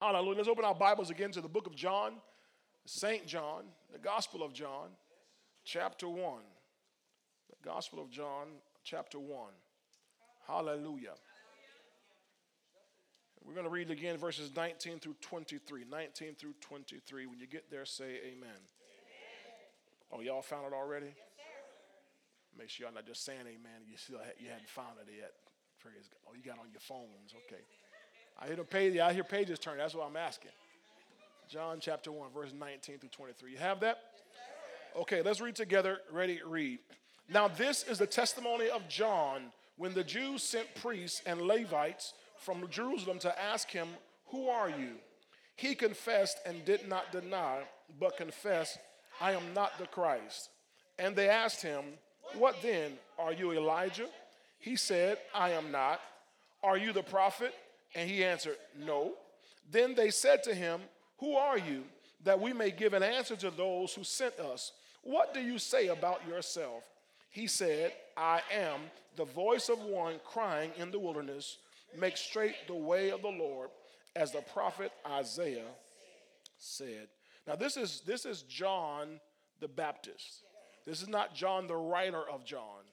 Hallelujah. Let's open our Bibles again to the book of John, St. John, the Gospel of John, chapter 1. The Gospel of John, chapter 1. Hallelujah. We're going to read again verses 19 through 23. 19 through 23. When you get there, say amen. amen. Oh, y'all found it already? Yes, Make sure y'all not just saying amen. You still you hadn't found it yet. Praise God. Oh, you got on your phones. Okay. I hear the page. I hear pages turn. That's what I'm asking. John chapter 1, verse 19 through 23. You have that? Okay, let's read together. Ready, read. Now, this is the testimony of John when the Jews sent priests and Levites from Jerusalem to ask him, Who are you? He confessed and did not deny, but confessed, I am not the Christ. And they asked him, What then? Are you Elijah? He said, I am not. Are you the prophet? And he answered, No. Then they said to him, Who are you? That we may give an answer to those who sent us. What do you say about yourself? He said, I am the voice of one crying in the wilderness, make straight the way of the Lord, as the prophet Isaiah said. Now, this is, this is John the Baptist. This is not John the writer of John.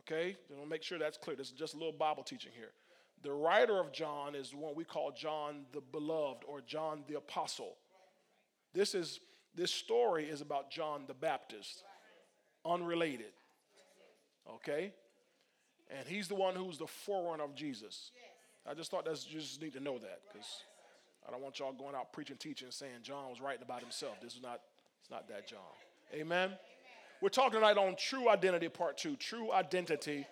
Okay? We'll make sure that's clear. This is just a little Bible teaching here. The writer of John is what we call John the Beloved or John the Apostle. This is this story is about John the Baptist, unrelated. Okay? And he's the one who's the forerunner of Jesus. I just thought that's you just need to know that because I don't want y'all going out preaching, teaching, saying John was writing about himself. This is not, it's not that John. Amen. We're talking tonight on true identity, part two. True identity,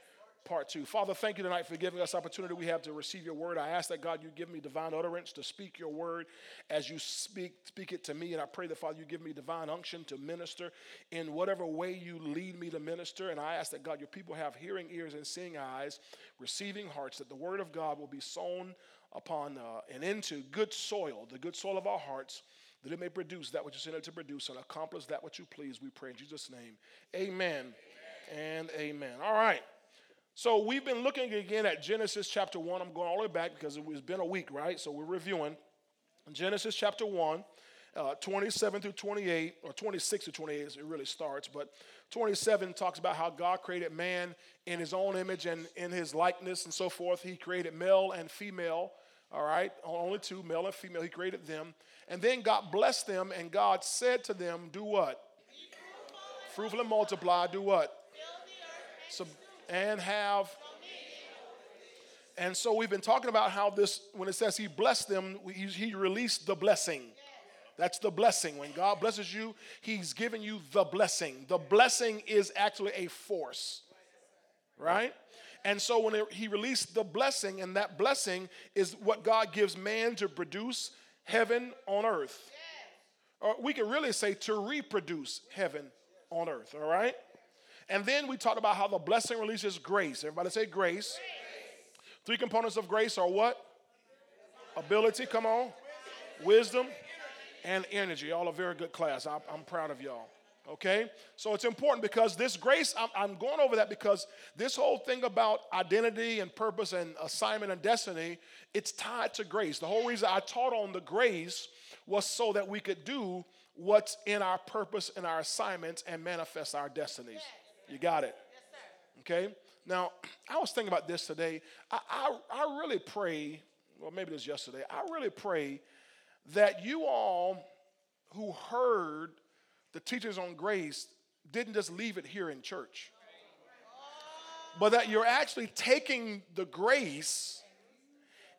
part two. Father, thank you tonight for giving us opportunity we have to receive your word. I ask that God, you give me divine utterance to speak your word as you speak, speak it to me. And I pray that, Father, you give me divine unction to minister in whatever way you lead me to minister. And I ask that, God, your people have hearing ears and seeing eyes, receiving hearts, that the word of God will be sown upon uh, and into good soil, the good soil of our hearts that it may produce that which you sent it to produce and accomplish that which you please. We pray in Jesus' name. Amen, amen. and amen. All right. So we've been looking again at Genesis chapter 1. I'm going all the way back because it's been a week, right? So we're reviewing Genesis chapter 1, uh, 27 through 28, or 26 to 28 as it really starts. But 27 talks about how God created man in his own image and in his likeness and so forth. He created male and female, all right? Only two, male and female. He created them. And then God blessed them, and God said to them, Do what? Fruitful and multiply. Do what? Sub- and have. And so we've been talking about how this, when it says he blessed them, he, released the blessing. That's the blessing. When God blesses you, He's given you the blessing. The blessing is actually a force, right? And so when it, He released the blessing, and that blessing is what God gives man to produce heaven on earth. Or we could really say to reproduce heaven on earth, all right? And then we talked about how the blessing releases grace. Everybody say grace. grace. Three components of grace are what? Ability, come on. Wisdom and energy. All a very good class. I'm, I'm proud of y'all. Okay? So it's important because this grace, I'm, I'm, going over that because this whole thing about identity and purpose and assignment and destiny, it's tied to grace. The whole reason I taught on the grace was so that we could do what's in our purpose and our assignments and manifest our destinies. You got it? Yes, okay? Now, I was thinking about this today. I, I, I really pray, well, maybe it was yesterday, I really pray that you all who heard the teachers on grace didn't just leave it here in church, but that you're actually taking the grace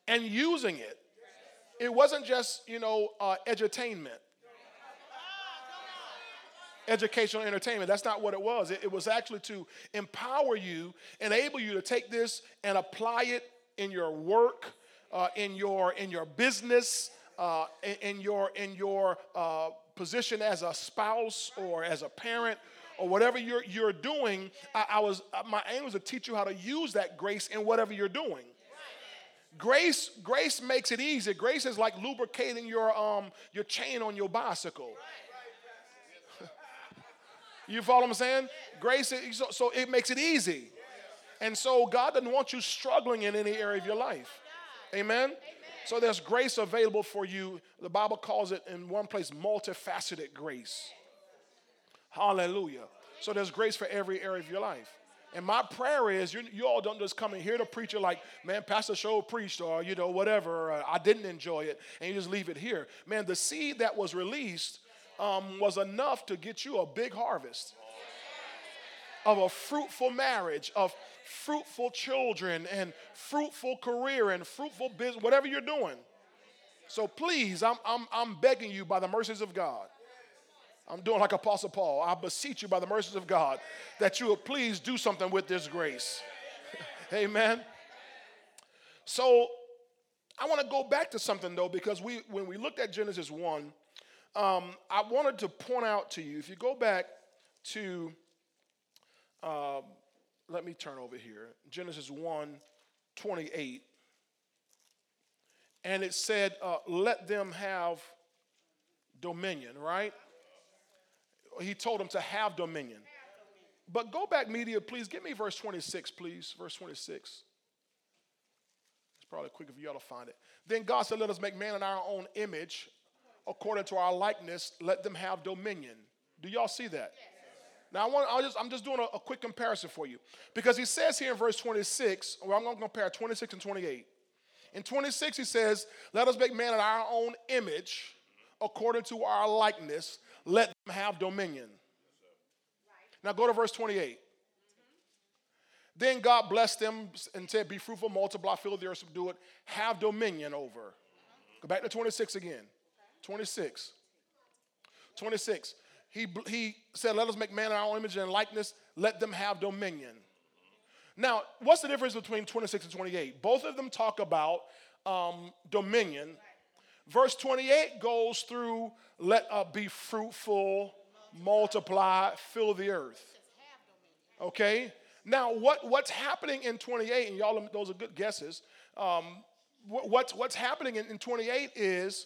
and using it. It wasn't just, you know, uh, edutainment educational entertainment. That's not what it was. It, it, was actually to empower you, enable you to take this and apply it in your work, uh, in your in your business, uh, in, in, your in your uh, position as a spouse or as a parent or whatever you're you're doing. I, I was uh, my aim was to teach you how to use that grace in whatever you're doing. Grace, grace makes it easy. Grace is like lubricating your um your chain on your bicycle. You follow what I'm saying? Grace, so, so it makes it easy. And so God doesn't want you struggling in any area of your life. Amen? So there's grace available for you. The Bible calls it in one place multifaceted grace. Hallelujah. So there's grace for every area of your life. And my prayer is you, you all don't just come in here to preach it like, man, Pastor Show preached or, you know, whatever, I didn't enjoy it, and you just leave it here. Man, the seed that was released um, was enough to get you a big harvest of a fruitful marriage, of fruitful children, and fruitful career, and fruitful business, whatever you're doing. So please, I'm, I'm, I'm begging you by the mercies of God I'm doing like Apostle Paul. I beseech you by the mercies of God that you will please do something with this grace. Amen. So I want to go back to something though, because we when we looked at Genesis 1, um, I wanted to point out to you, if you go back to uh, let me turn over here. Genesis 1 28. And it said, uh, let them have dominion, right? he told them to have dominion. But go back, media, please. Give me verse 26, please. Verse 26. It's probably quick for y'all to find it. Then God said, Let us make man in our own image, according to our likeness. Let them have dominion. Do y'all see that? Now I want i just I'm just doing a, a, quick comparison for you. Because he says here in verse 26, well, I'm gonna compare 26 and 28. In 26, he says, Let us make man in our own image, according to our likeness let them have dominion. Now go to verse 28. Then God blessed them and said, Be fruitful, multiply, fill the earth, subdue it, have dominion over. Go back to 26 again. 26. 26. He, he said, Let us make man in our image and likeness, let them have dominion. Now, what's the difference between 26 and 28? Both of them talk about um, dominion. Verse 28 goes through let uh, be fruitful, multiply, fill the earth. Okay? Now, what, what's happening in 28, and y'all, those are good guesses. Um, what, what's, what's happening in, in 28 is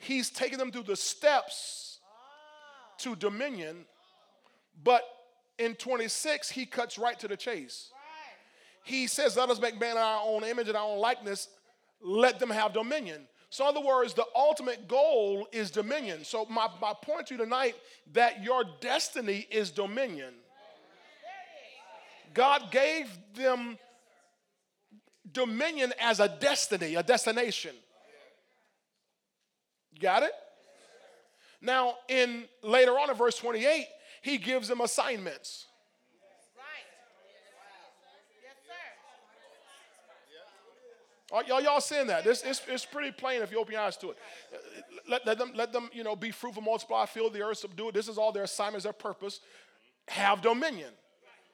he's taking them through the steps to dominion, but in 26, he cuts right to the chase. He says, Let us make man in our own image and our own likeness, let them have dominion. So, in other words, the ultimate goal is dominion. So, my, my point to you tonight that your destiny is dominion. God gave them dominion as a destiny, a destination. Got it? Now, in later on in verse 28, he gives them assignments. Right. Yes, Y'all, y'all seeing that? This it's, it's pretty plain if you open your eyes to it. Let, let, them, let them, you know, be fruitful, multiply, fill the earth, subdue it. This is all their assignments, their purpose. Have dominion.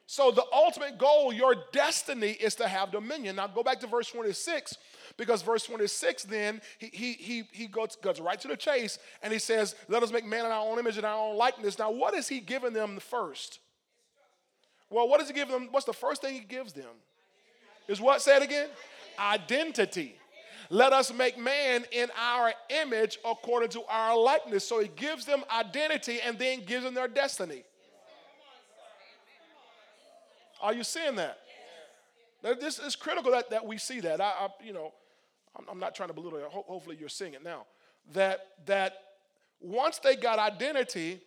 So the ultimate goal, your destiny is to have dominion. Now go back to verse 26, because verse 26 then, he, he, he, goes, goes right to the chase, and he says, let us make man in our own image and our own likeness. Now what is he giving them first? Well, what does he give them? What's the first thing he gives them? Is what? Say it again identity. Let us make man in our image according to our likeness. So he gives them identity and then gives them their destiny. Are you seeing that? This is critical that, that we see that. I, I you know, I'm, not trying to belittle it. Ho- hopefully you're seeing it now. That that once they got identity,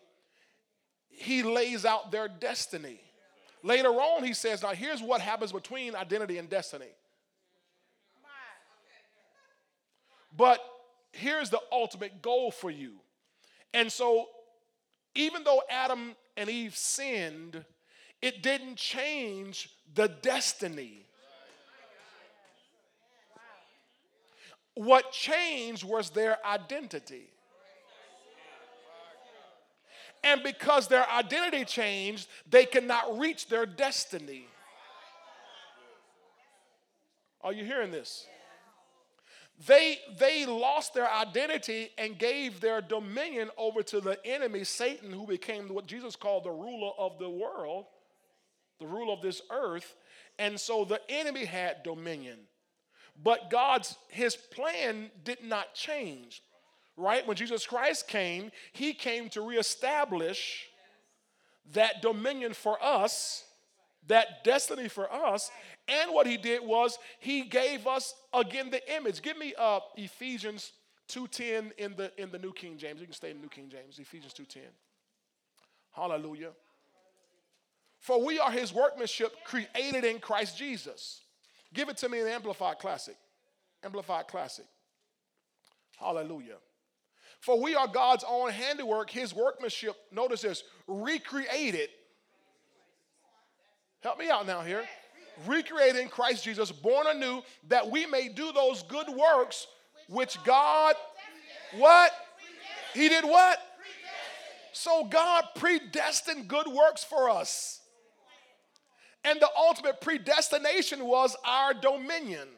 he lays out their destiny. Later on, he says, now here's what happens between identity and destiny. But here's the ultimate goal for you. And so, even though Adam and Eve sinned, it didn't change the destiny. What changed was their identity. And because their identity changed, they cannot reach their destiny. Are you hearing this? They, they lost their identity and gave their dominion over to the enemy, Satan, who became what Jesus called the ruler of the world, the ruler of this earth. And so the enemy had dominion. But God's, his plan did not change, right? When Jesus Christ came, he came to reestablish that dominion for us that destiny for us. And what he did was he gave us again the image. Give me uh, Ephesians 2:10 in the in the New King James. You can stay in New King James. Ephesians 2:10. Hallelujah. For we are his workmanship created in Christ Jesus. Give it to me in Amplified Classic. Amplified Classic. Hallelujah. For we are God's own handiwork, his workmanship, notice this, recreated. Help me out now here. Recreated in Christ Jesus, born anew, that we may do those good works which God, what? He did what? So God predestined good works for us. And the ultimate predestination was our dominion.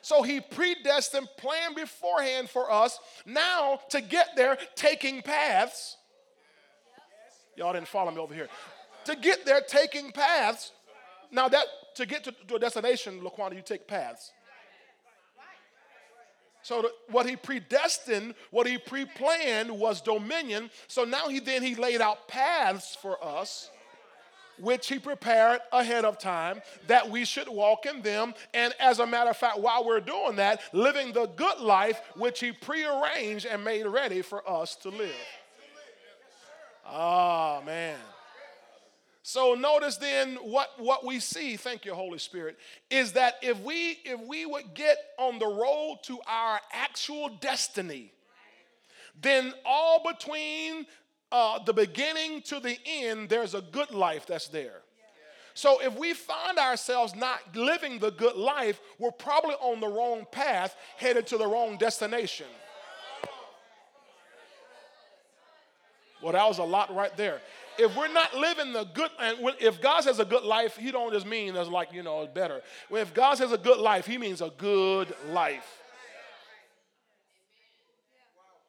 So he predestined, planned beforehand for us now to get there, taking paths. Y'all didn't follow me over here. To get there, taking paths. Now that to get to, to a destination, Laquanda, you take paths. So what he predestined, what he pre-planned was dominion. So now he then he laid out paths for us which he prepared ahead of time that we should walk in them. And as a matter of fact, while we're doing that, living the good life which he prearranged and made ready for us to live. Ah, oh, man. So notice then what, what we see, thank you, Holy Spirit, is that if we if we would get on the road to our actual destiny, then all between uh, the beginning to the end, there's a good life that's there. So if we find ourselves not living the good life, we're probably on the wrong path, headed to the wrong destination. Well, that was a lot right there. If we're not living the good, and if God says a good life, He don't just mean as like you know better. if God says a good life, He means a good life.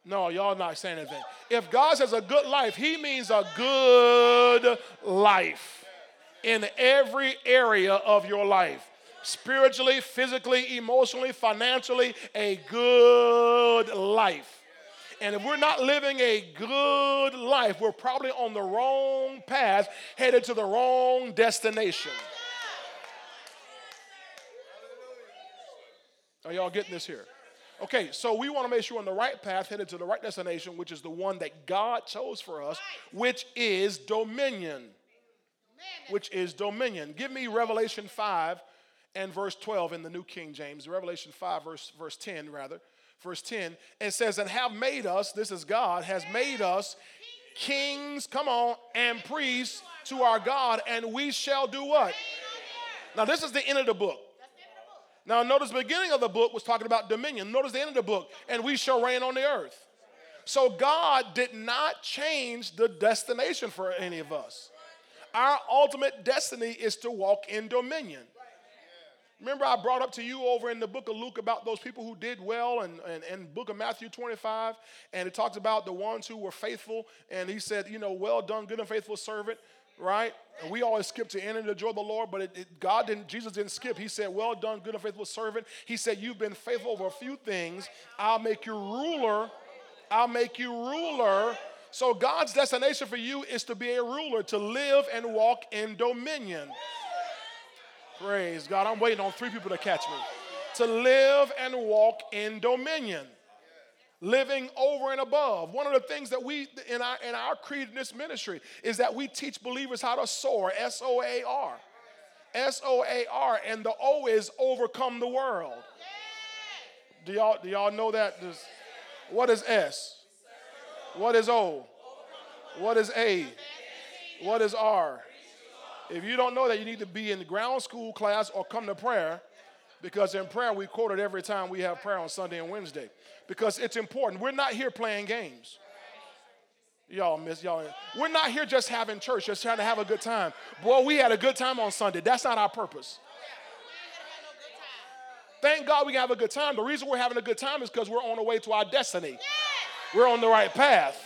No, y'all not saying anything. If God says a good life, He means a good life in every area of your life spiritually, physically, emotionally, financially, a good life. And if we're not living a good life, we're probably on the wrong path, headed to the wrong destination. Are y'all getting this here? Okay, so we want to make sure we're on the right path, headed to the right destination, which is the one that God chose for us, which is dominion. Which is dominion. Give me Revelation 5 and verse 12 in the New King James. Revelation 5, verse, verse 10, rather. Verse 10. It says, And have made us, this is God, has made us kings, come on, and priests to our God, and we shall do what? Now, this is the end of the book. Now, notice the beginning of the book was talking about dominion. Notice the end of the book, and we shall reign on the earth. So, God did not change the destination for any of us. Our ultimate destiny is to walk in dominion. Remember, I brought up to you over in the book of Luke about those people who did well, and, and, and book of Matthew 25, and it talks about the ones who were faithful. And he said, You know, well done, good and faithful servant right? And we always skip to enter the joy of the Lord, but it, it, God didn't, Jesus didn't skip. He said, Well done, good and faithful servant. He said, You've been faithful over a few things. I'll make you ruler. I'll make you ruler. So God's destination for you is to be a ruler, to live and walk in dominion. Praise God. I'm waiting on three people to catch me. To live and walk in dominion living over and above. One of the things that we in our in our creed in this ministry is that we teach believers how to soar, S O A R. S O A R and the O is overcome the world. Do y'all do y'all know that? Does, what is S? What is O? What is A? What is R? If you don't know that, you need to be in the ground school class or come to prayer because in prayer we quote it every time we have prayer on Sunday and Wednesday because it's important. We're not here playing games. Y'all miss y'all. We're not here just having church, just trying to have a good time. Boy, we had a good time on Sunday. That's not our purpose. Thank God we can have a good time. The reason we're having a good time is because we're on the way to our destiny. We're on the right path.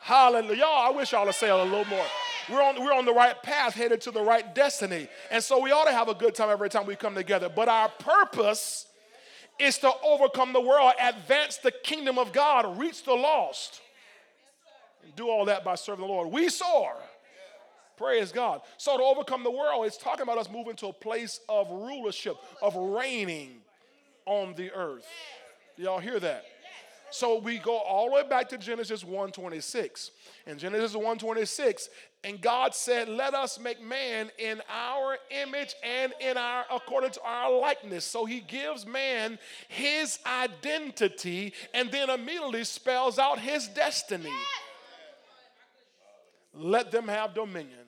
Hallelujah. Y'all, I wish y'all would say a little more. We're on, we're on the right path, headed to the right destiny. And so we ought to have a good time every time we come together. But our purpose is to overcome the world, advance the kingdom of God, reach the lost, and do all that by serving the Lord. We soar. Praise God. So to overcome the world, it's talking about us moving to a place of rulership, of reigning on the earth. Y'all hear that? So we go all the way back to Genesis 1:26. In Genesis 1:26, and God said, "Let us make man in our image and in our according to our likeness." So he gives man his identity and then immediately spells out his destiny. Let them have dominion.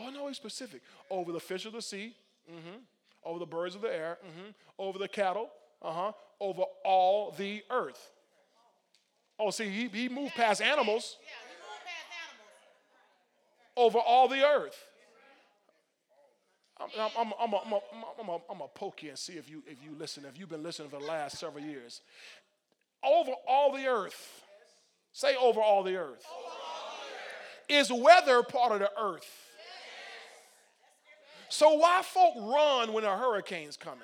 Oh, no, he's specific. Over the fish of the sea, mm-hmm. over the birds of the air, mm-hmm. over the cattle, uh-huh, over all the earth. Oh, see, he, moved past animals. Yeah, he moved past animals. Over all the earth. I'm, I'm, I'm, I'm, I'm, I'm, I'm a poke you and see if you, if you listen, if you've been listening for the last several years. Over all the earth. Say over all the earth. Is weather part of the earth? So why folk run when a hurricane's coming?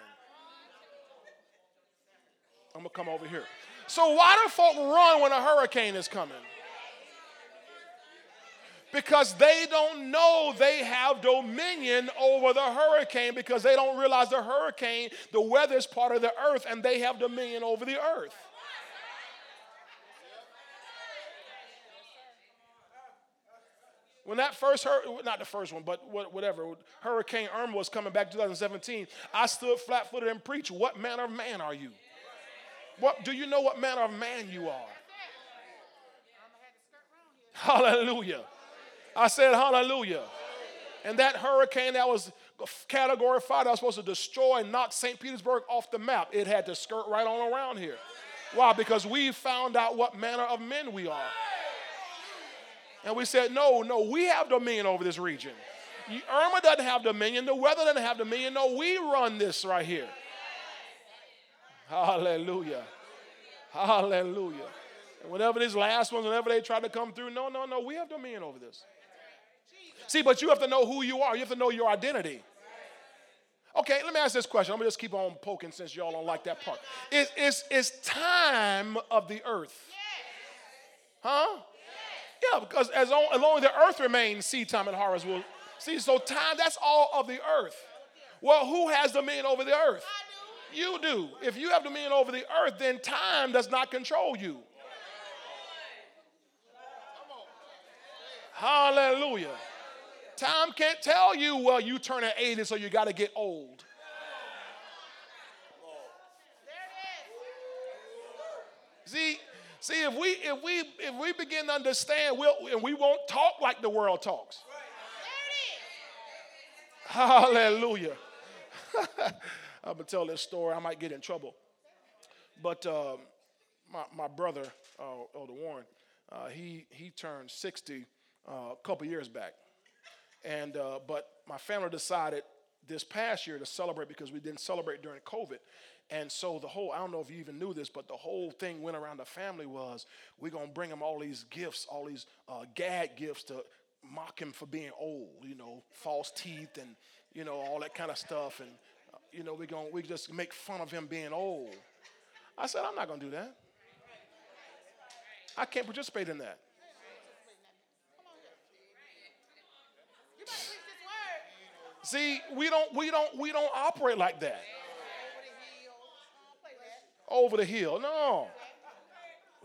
I'm gonna come over here. So why do folk run when a hurricane is coming? Because they don't know they have dominion over the hurricane because they don't realize the hurricane, the weather is part of the earth and they have dominion over the earth. When that first, hur- not the first one, but whatever, Hurricane Irma was coming back 2017, I stood flat footed and preached, What manner of man are you? What do you know what manner of man you are? Hallelujah. I said hallelujah. And that hurricane that was category five that was supposed to destroy and knock St. Petersburg off the map, it had to skirt right on around here. Why? Because we found out what manner of men we are. And we said, no, no, we have dominion over this region. Irma doesn't have dominion, the weather doesn't have dominion. No, we run this right here. Hallelujah. Hallelujah. And whenever these last ones, whenever they try to come through, no, no, no, we have dominion over this. See, but you have to know who you are. You have to know your identity. Okay, let me ask this question. I'm gonna just keep on poking since y'all don't like that part. Is is is time of the earth? Huh? Yeah, because as long, as long as the earth remains, seed time and harvest will see. So time, that's all of the earth. Well, who has dominion over the earth? You do. If you have dominion over the earth, then time does not control you. Hallelujah. Time can't tell you, well, you turn at 80, so you got to get old. See, see, if we if we if we begin to understand, we'll and we won't talk like the world talks. Hallelujah. I'm gonna tell this story. I might get in trouble. But uh, my, my brother, uh, Elder Warren, uh, he he turned 60 uh, a couple years back, and uh, but my family decided this past year to celebrate because we didn't celebrate during COVID. And so the whole, I don't know if you even knew this, but the whole thing went around the family was we're going to bring him all these gifts, all these uh, gag gifts to mock him for being old, you know, false teeth and, you know, all that kind of stuff. And you know, we're going we just make fun of him being old. I said, I'm not going to do that. I can't participate in that. See, we don't we don't we don't operate like that. Over the hill. No.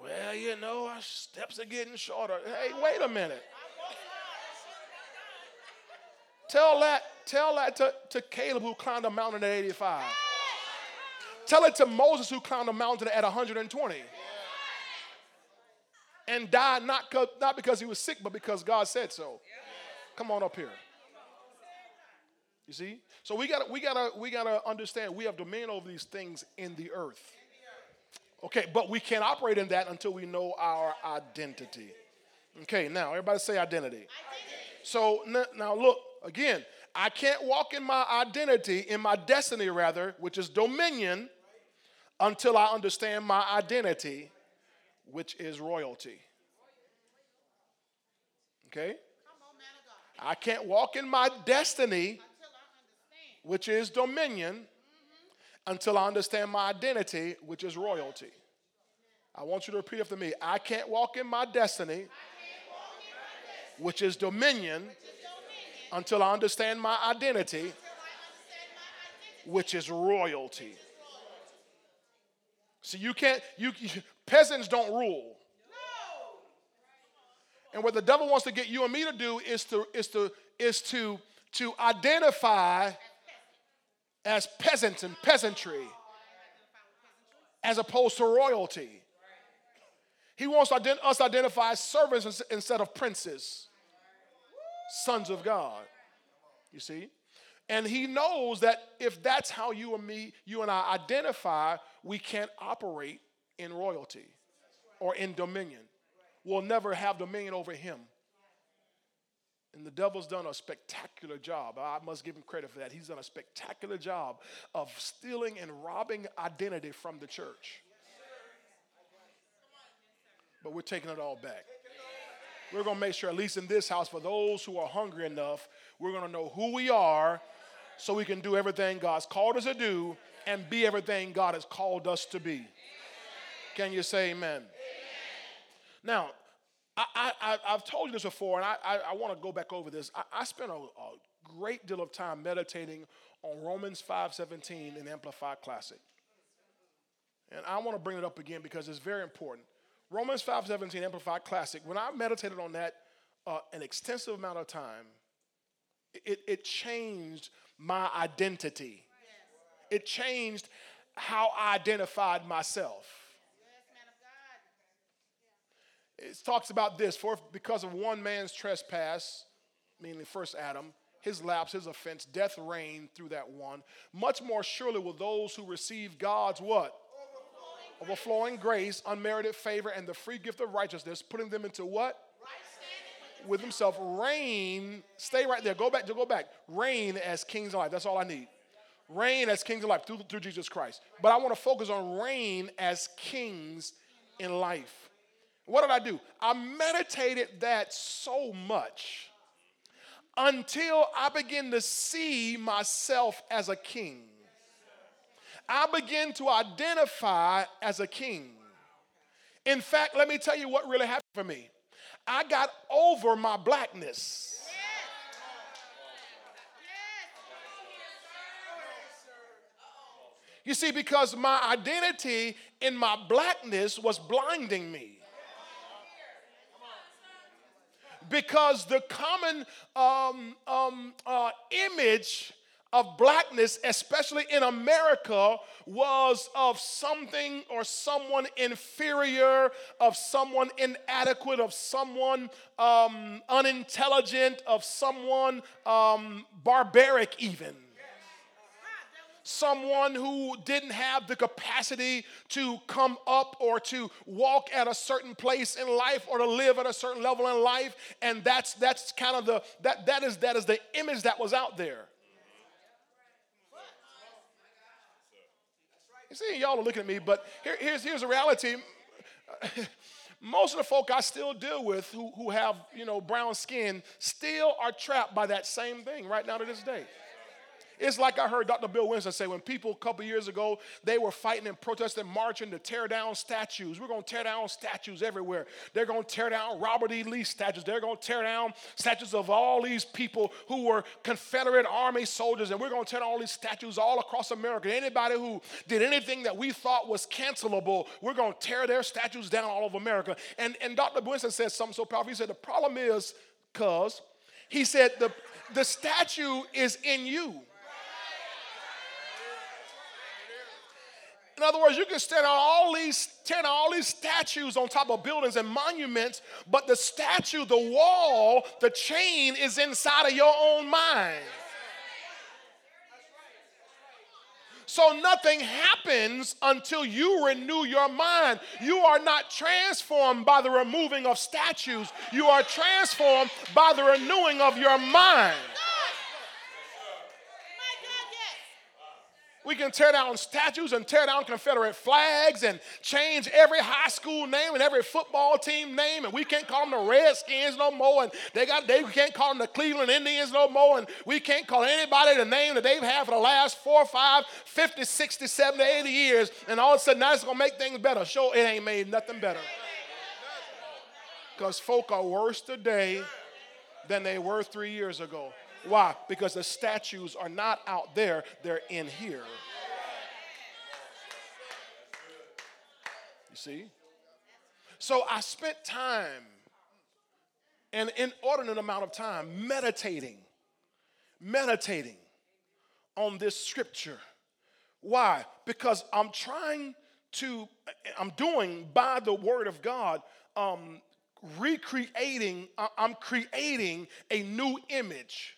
Well, you know, our steps are getting shorter. Hey, wait a minute. Tell that, tell that to, to Caleb who climbed a mountain at 85. Tell it to Moses who climbed a mountain at 120. And died not, not because he was sick, but because God said so. Come on up here. You see? So we gotta we gotta we gotta understand we have dominion over these things in the earth. Okay, but we can't operate in that until we know our identity. Okay, now everybody say identity. identity. So now look, Again, I can't walk in my identity, in my destiny rather, which is dominion, until I understand my identity, which is royalty. Okay? I can't walk in my destiny, which is dominion, until I understand my identity, which is royalty. I want you to repeat after me. I can't walk in my destiny, which is dominion, until I understand my identity, which is royalty. See, you can't, you, you peasants don't rule. And what the devil wants to get you and me to do is to is to is to to identify as peasants and peasantry as opposed to royalty. He wants us to identify as servants instead of princes, sons of God. You see? And he knows that if that's how you and me, you and I identify, we can't operate in royalty or in dominion. We'll never have dominion over him. And the devil's done a spectacular job. I must give him credit for that. He's done a spectacular job of stealing and robbing identity from the church. But we're taking it all back. We're going to make sure, at least in this house, for those who are hungry enough, we're going to know who we are so we can do everything God's called us to do and be everything God has called us to be. Can you say amen? amen. Now, I, have told you this before, and I, I, I want to go back over this. I, I spent a, a, great deal of time meditating on Romans 5.17 in Amplified Classic. And I want to bring it up again because it's very important. Romans 5.17 Amplified Classic, when I meditated on that uh, an extensive amount of time, it, it changed my identity. It changed how I identified myself. It talks about this for because of one man's trespass, meaning first Adam, his lapse, his offense, death reigned through that one. Much more surely will those who receive God's what? Overflowing, grace, unmerited favor, and the free gift of righteousness, putting them into what? Right with himself, reign. Stay right there. Go back. Go back. Reign as kings of life. That's all I need. Reign as kings of life through, through Jesus Christ. But I want to focus on reign as kings in life. What did I do? I meditated that so much until I began to see myself as a king. I began to identify as a king. In fact, let me tell you what really happened for me. I got over my blackness. You see, because my identity in my blackness was blinding me. because the common um, um, uh, image of blackness, especially in America, was of something or someone inferior, of someone inadequate, of someone um, unintelligent, of someone um, barbaric, even. Someone who didn't have the capacity to come up or to walk at a certain place in life or to live at a certain level in life. And that's that's kind of the that that is that is the image that was out there see y'all are looking at me but here, here's here's a reality most of the folk I still deal with who, who have, you know, brown skin still are trapped by that same thing right now to this day. It's like I heard Dr. Bill Winston say when people a couple years ago, they were fighting and protesting, marching to tear down statues. We're going to tear down statues everywhere. They're going to tear down Robert E. Lee statues. They're going to tear down statues of all these people who were Confederate Army soldiers. And we're going to tear down all these statues all across America. Anybody who did anything that we thought was cancelable, we're going to tear their statues down all over America. And, and Dr. Winston said something so powerful. He said, The problem is, because he said, the, the statue is in you. In other words, you can stand on all these, tear down all these statues on top of buildings and monuments, but the statue, the wall, the chain is inside of your own mind. So nothing happens until you renew your mind. You are not transformed by the removing of statues, you are transformed by the renewing of your mind. We can tear down statues and tear down Confederate flags and change every high school name and every football team name, and we can't call them the Redskins no more, and they got they can't call them the Cleveland Indians no more, and we can't call anybody the name that they've had for the last four, five, 50, 60, 70, 80 years, and all of a sudden that's gonna make things better. Sure, it ain't made nothing better. Because folk are worse today than they were three years ago. Why? Because the statues are not out there, they're in here. You see? So I spent time, an inordinate amount of time, meditating, meditating on this scripture. Why? Because I'm trying to, I'm doing by the word of God, um, recreating, I'm creating a new image.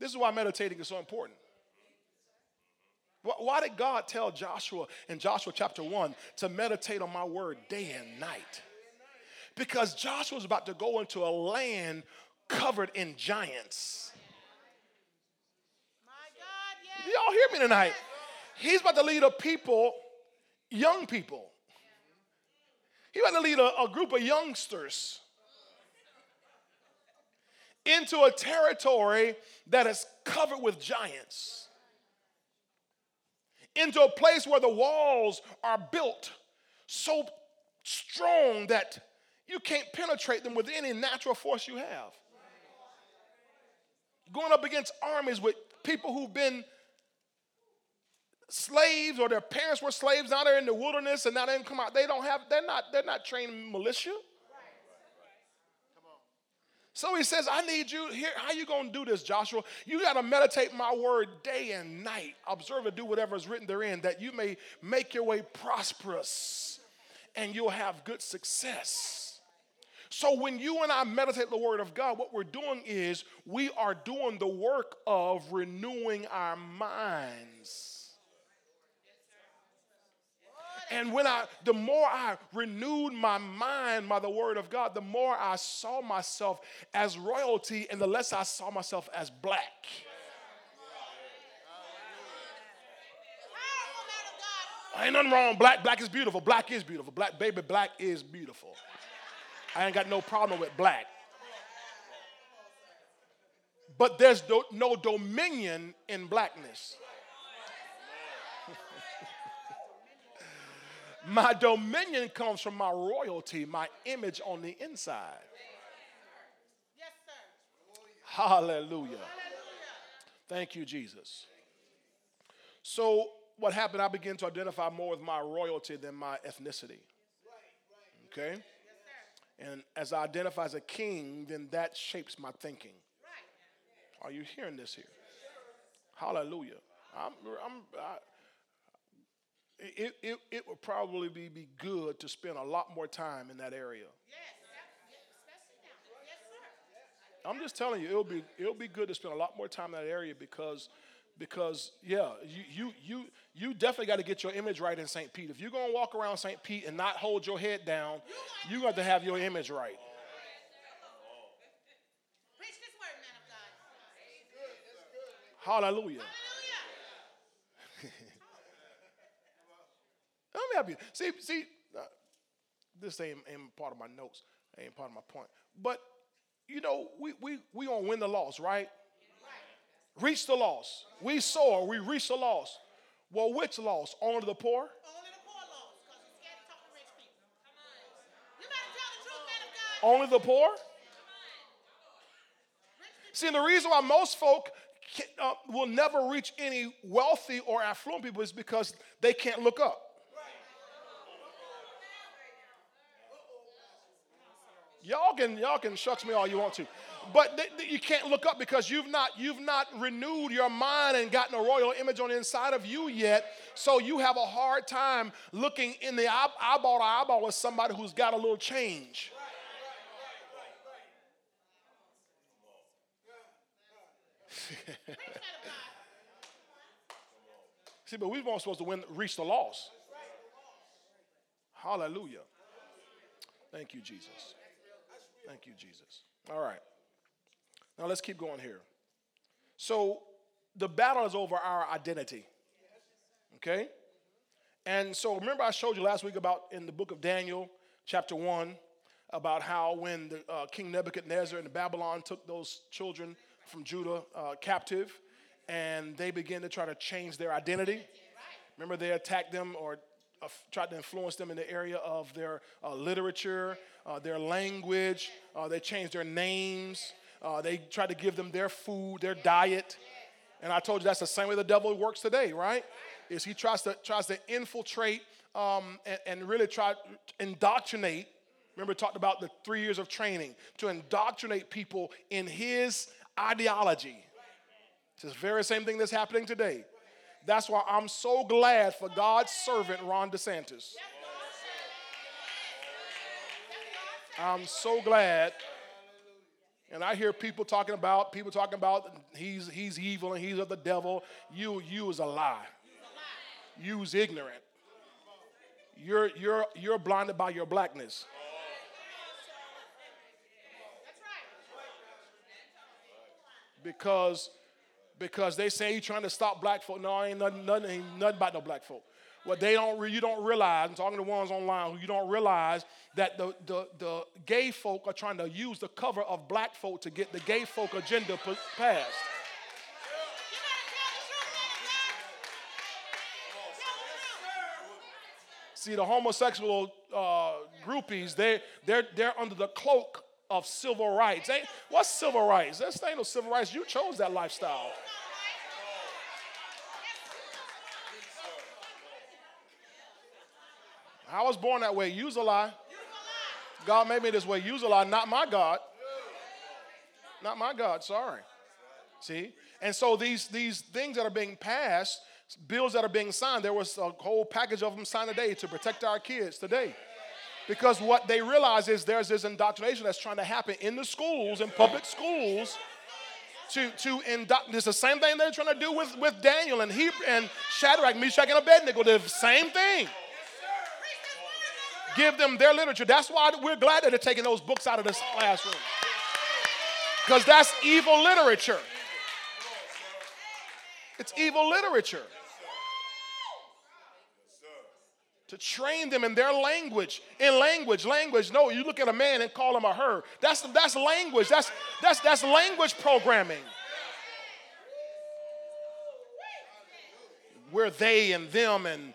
This is why meditating is so important. Why did God tell Joshua in Joshua chapter 1 to meditate on my word day and night? Because Joshua was about to go into a land covered in giants. God, yes. Y'all hear me tonight? He's about to lead a people, young people. He's about to lead a, a group of youngsters into a territory that is covered with giants into a place where the walls are built so strong that you can't penetrate them with any natural force you have. Going up against armies with people who've been slaves or their parents were slaves, now they're in the wilderness and now they come out. They don't have, they're not, they're not trained militia. So he says, I need you here. How you to do this, Joshua? You got to meditate my word day and night. Observe and do whatever is written therein, that you may make your way prosperous and you'll have good success. So when you and I meditate the word of God, what we're doing is we are doing the work of renewing our minds. And when I, the more I renewed my mind by the word of God, the more I saw myself as royalty and the less I saw myself as black. Ain't nothing wrong. Black, black is beautiful. Black is beautiful. Black, baby, black is beautiful. I ain't got no problem with black. But there's do, no dominion in blackness. My dominion comes from my royalty, my image on the inside. Yes, sir. Hallelujah. Hallelujah. Thank you, Jesus. So, what happened? I began to identify more with my royalty than my ethnicity. Okay? And as I identify as a king, then that shapes my thinking. Are you hearing this here? Hallelujah. I'm, I'm, I, it, it, it would probably be, be good to spend a lot more time in that area. Yes, definitely especially now. Yes, sir. I'm just telling you, it'll be it'll be good to spend a lot more time in that area because because yeah, you you you you definitely got to get your image right in St. Pete. If you're gonna walk around St. Pete and not hold your head down, you got to have your image right. Hallelujah. Let me help you. See, see, uh, this ain't, ain't part of my notes. Ain't part of my point. But you know, we we we gonna win the loss, right? Reach the loss. We soar. We reach the loss. Well, which loss? Only the poor. Only the poor loss, because you're scared to talk to rich people. Come on. You better tell the truth, man of God. Only the poor. See, the reason why most folk uh, will never reach any wealthy or affluent people is because they can't look up. Y'all can y'all can shucks me all you want to, but th- th- you can't look up because you've not you've not renewed your mind and gotten a royal image on the inside of you yet. So you have a hard time looking in the eye- eyeball to eyeball with somebody who's got a little change. See, but we weren't supposed to win, reach the loss. Hallelujah. Thank you, Jesus. Thank you, Jesus. All right. Now let's keep going here. So the battle is over our identity. Okay? And so remember, I showed you last week about in the book of Daniel, chapter 1, about how when the, uh, King Nebuchadnezzar and Babylon took those children from Judah uh, captive and they began to try to change their identity. Remember, they attacked them or tried to influence them in the area of their uh, literature, uh, their language. Uh, they changed their names. Uh, they tried to give them their food, their diet. And I told you that's the same way the devil works today, right? Is he tries to tries to infiltrate um, and, and really try to indoctrinate. Remember, talked about the three years of training to indoctrinate people in his ideology. It's the very same thing that's happening today. That's why I'm so glad for God's servant, Ron DeSantis. I'm so glad. And I hear people talking about people talking about he's he's evil and he's of the devil. You you is a lie. You's ignorant. You're you're you're blinded by your blackness. Because because they say he's trying to stop black folk. No, ain't nothing, nothing, ain't nothing about no black folk. What they don't, you don't realize, I'm talking to ones online who you don't realize that the, the, the gay folk are trying to use the cover of black folk to get the gay folk agenda passed. See, the homosexual uh, groupies, they, they're, they're under the cloak of civil rights. Ain't, what's civil rights? That's ain't no civil rights. You chose that lifestyle. I was born that way. Use a lie. God made me this way. Use a lie. Not my God. Not my God. Sorry. See? And so these, these things that are being passed, bills that are being signed, there was a whole package of them signed today to protect our kids today. Because what they realize is there's this indoctrination that's trying to happen in the schools, in public schools, to, to indoctrinate. It's the same thing they're trying to do with, with Daniel and, he, and Shadrach, Meshach, and Abednego. The same thing. Give them their literature. That's why we're glad that they're taking those books out of this classroom. Because that's evil literature. It's evil literature. To train them in their language. In language, language. No, you look at a man and call him a her. That's, that's language. That's, that's, that's language programming. We're they and them, and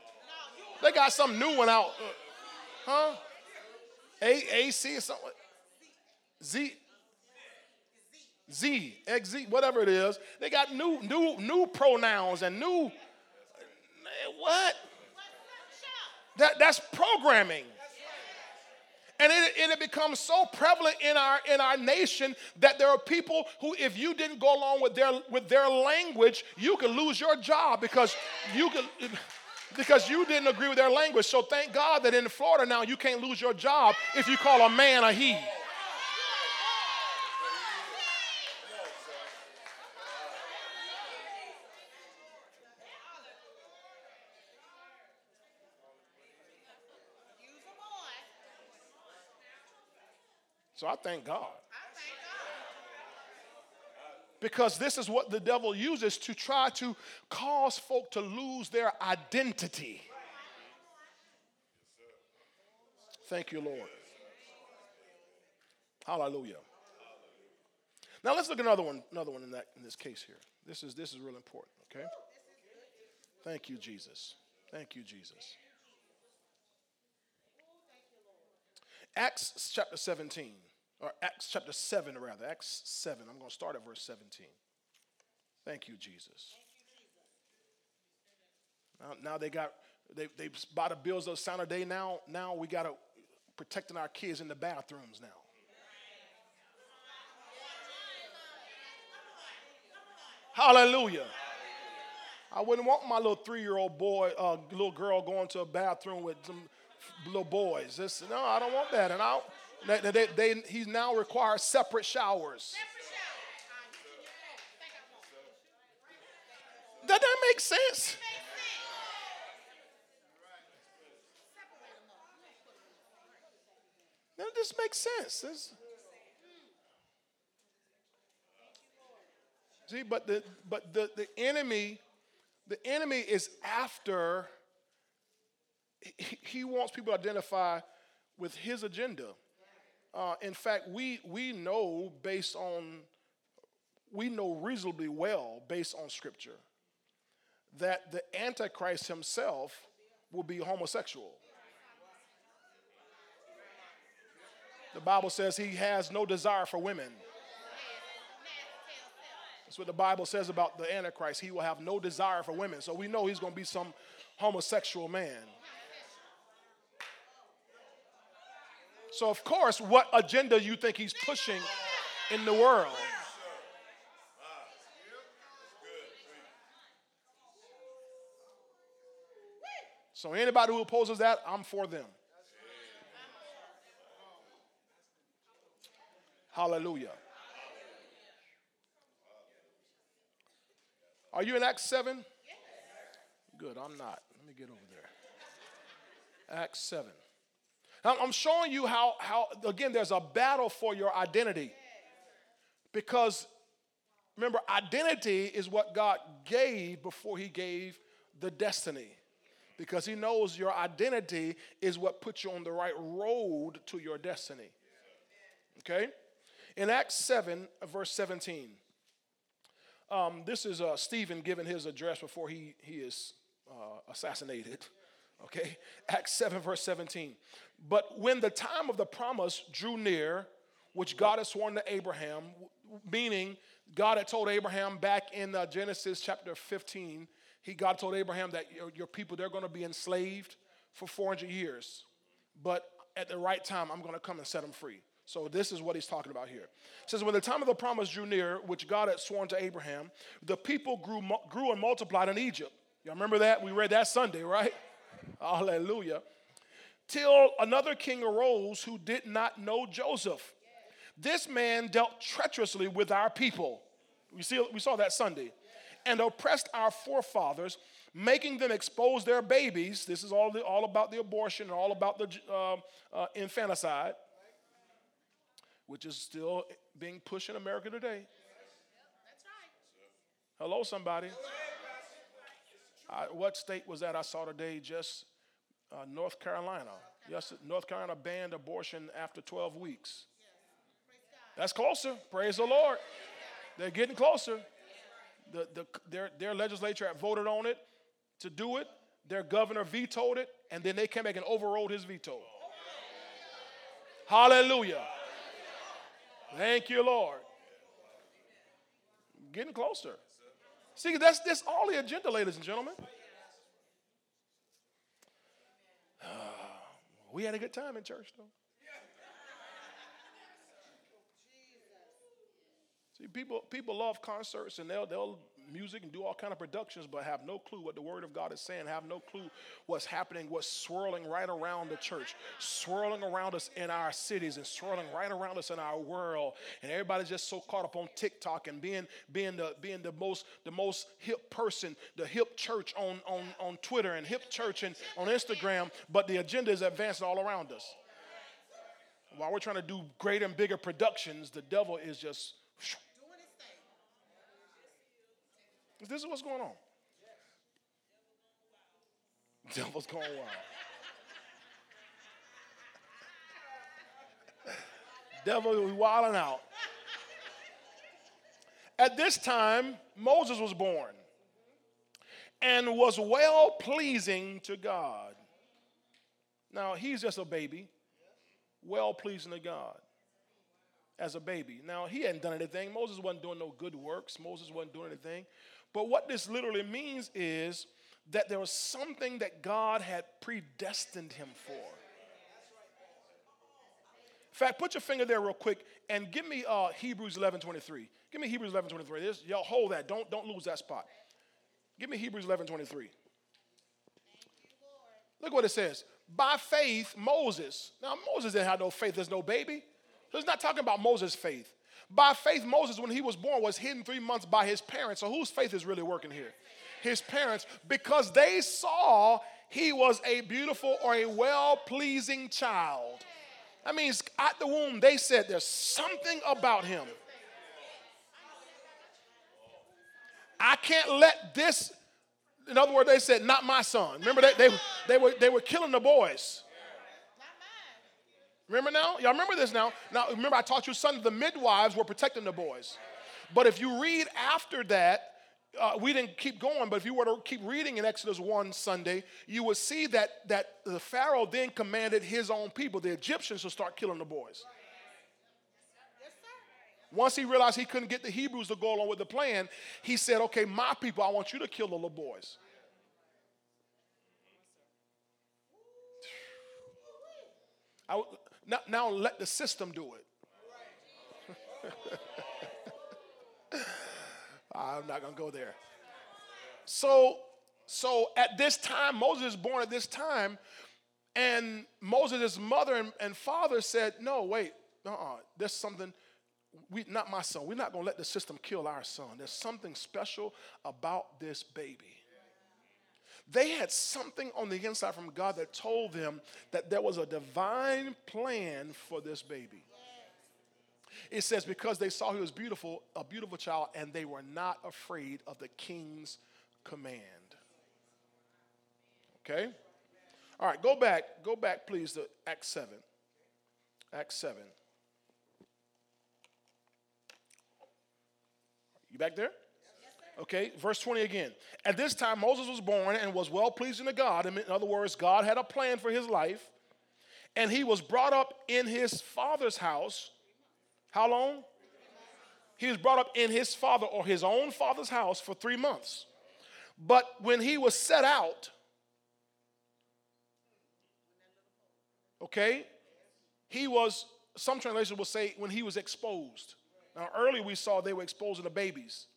they got some new one out. Huh? A A C or something. Z. Z, X Z, whatever it is. They got new, new, new pronouns and new. What? That, that's programming. And it, and it becomes so prevalent in our in our nation that there are people who, if you didn't go along with their with their language, you could lose your job because you could because you didn't agree with their language. So thank God that in Florida now you can't lose your job if you call a man a he. So I thank God. Because this is what the devil uses to try to cause folk to lose their identity. Thank you, Lord. Hallelujah. Now let's look at another one, another one in that in this case here. This is this is real important, okay? Thank you, Jesus. Thank you, Jesus. Acts chapter 17 or Acts chapter 7, rather. Acts 7. I'm going to start at verse 17. Thank you, Jesus. Now, now they got, they, they bought the bills of Santa Day. Now, now we got to protecting our kids in the bathrooms now. Hallelujah. I wouldn't want my little three-year-old boy, uh, little girl going to a bathroom with some little boys. This, no, I don't want that. And I, they, they, they, he now requires separate showers. Does that make sense? That this makes sense. This, see, but the but the, the enemy, the enemy is after. He, he wants people to identify with his agenda. Uh, in fact, we, we know based on, we know reasonably well based on Scripture that the Antichrist himself will be homosexual. The Bible says he has no desire for women. That's what the Bible says about the Antichrist. He will have no desire for women. So we know he's going to be some homosexual man. So, of course, what agenda you think he's pushing in the world? So, anybody who opposes that, I'm for them. Hallelujah. Are you in Acts 7? Good, I'm not. Let me get over there. Acts 7. I'm showing you how, how, again, there's a battle for your identity. Because remember, identity is what God gave before He gave the destiny. Because He knows your identity is what puts you on the right road to your destiny. Okay? In Acts 7, verse 17, um, this is uh, Stephen giving his address before he, he is uh, assassinated. Okay? Acts 7, verse 17. But when the time of the promise drew near, which God had sworn to Abraham, meaning God had told Abraham back in uh, Genesis chapter 15, he, God told Abraham that your, your people, they're going to be enslaved for 400 years. But at the right time, I'm going to come and set them free. So this is what he's talking about here. It says, when the time of the promise drew near, which God had sworn to Abraham, the people grew, grew and multiplied in Egypt. Y'all remember that? We read that Sunday, right? Hallelujah. Till another king arose who did not know Joseph. This man dealt treacherously with our people. We, see, we saw that Sunday. And oppressed our forefathers, making them expose their babies. This is all, the, all about the abortion and all about the uh, uh, infanticide which is still being pushed in America today. Hello, somebody. I, what state was that I saw today? Just uh, North Carolina. Yes, North Carolina banned abortion after 12 weeks. That's closer. Praise the Lord. They're getting closer. The, the, their, their legislature voted on it to do it. Their governor vetoed it, and then they came back and overrode his veto. Hallelujah. Thank you, Lord. Getting closer. See, that's, that's all the agenda, ladies and gentlemen. Uh, we had a good time in church, though. See, people, people love concerts and they'll, they'll music and do all kind of productions, but have no clue what the Word of God is saying, have no clue what's happening, what's swirling right around the church, swirling around us in our cities, and swirling right around us in our world. And everybody's just so caught up on TikTok and being being the being the most the most hip person, the hip church on on on Twitter and hip church and on Instagram, but the agenda is advancing all around us. While we're trying to do greater and bigger productions, the devil is just This is what's going on. Devil's going wild. Devil is wilding out. At this time, Moses was born and was well pleasing to God. Now, he's just a baby, well pleasing to God as a baby. Now, he hadn't done anything. Moses wasn't doing no good works, Moses wasn't doing anything. But what this literally means is that there was something that God had predestined him for. In fact, put your finger there real quick and give me uh, Hebrews 11 23. Give me Hebrews 11 23. This, y'all hold that. Don't, don't lose that spot. Give me Hebrews 11 23. Look what it says. By faith, Moses. Now, Moses didn't have no faith. There's no baby. So it's not talking about Moses' faith. By faith, Moses, when he was born, was hidden three months by his parents. So whose faith is really working here? His parents, because they saw he was a beautiful or a well pleasing child. That means at the womb, they said there's something about him. I can't let this, in other words, they said, not my son. Remember, they, they, they, were, they were killing the boys. Remember now? Y'all remember this now? Now, remember I taught you Sunday the midwives were protecting the boys. But if you read after that, uh, we didn't keep going, but if you were to keep reading in Exodus 1 Sunday, you would see that, that the Pharaoh then commanded his own people, the Egyptians, to start killing the boys. Once he realized he couldn't get the Hebrews to go along with the plan, he said, Okay, my people, I want you to kill the little boys. I, now, now let the system do it. I'm not going to go there. So, so at this time, Moses is born at this time, and Moses' mother and, and father said, No, wait, uh-uh, there's something, we, not my son. We're not to let the system kill our son. There's something special about this baby. They had something on the inside from God that told them that there was a divine plan for this baby. It says, because they saw he was beautiful, a beautiful child, and they were not afraid of the king's command. Okay? All right, go back, go back, please, to Acts 7. Acts 7. You back there? Okay, verse 20 again. At this time, Moses was born and was well pleasing to God. In other words, God had a plan for his life. And he was brought up in his father's house. How long? He was brought up in his father or his own father's house for three months. But when he was set out, okay, he was, some translations will say, when he was exposed. Now, earlier we saw they were exposing the babies.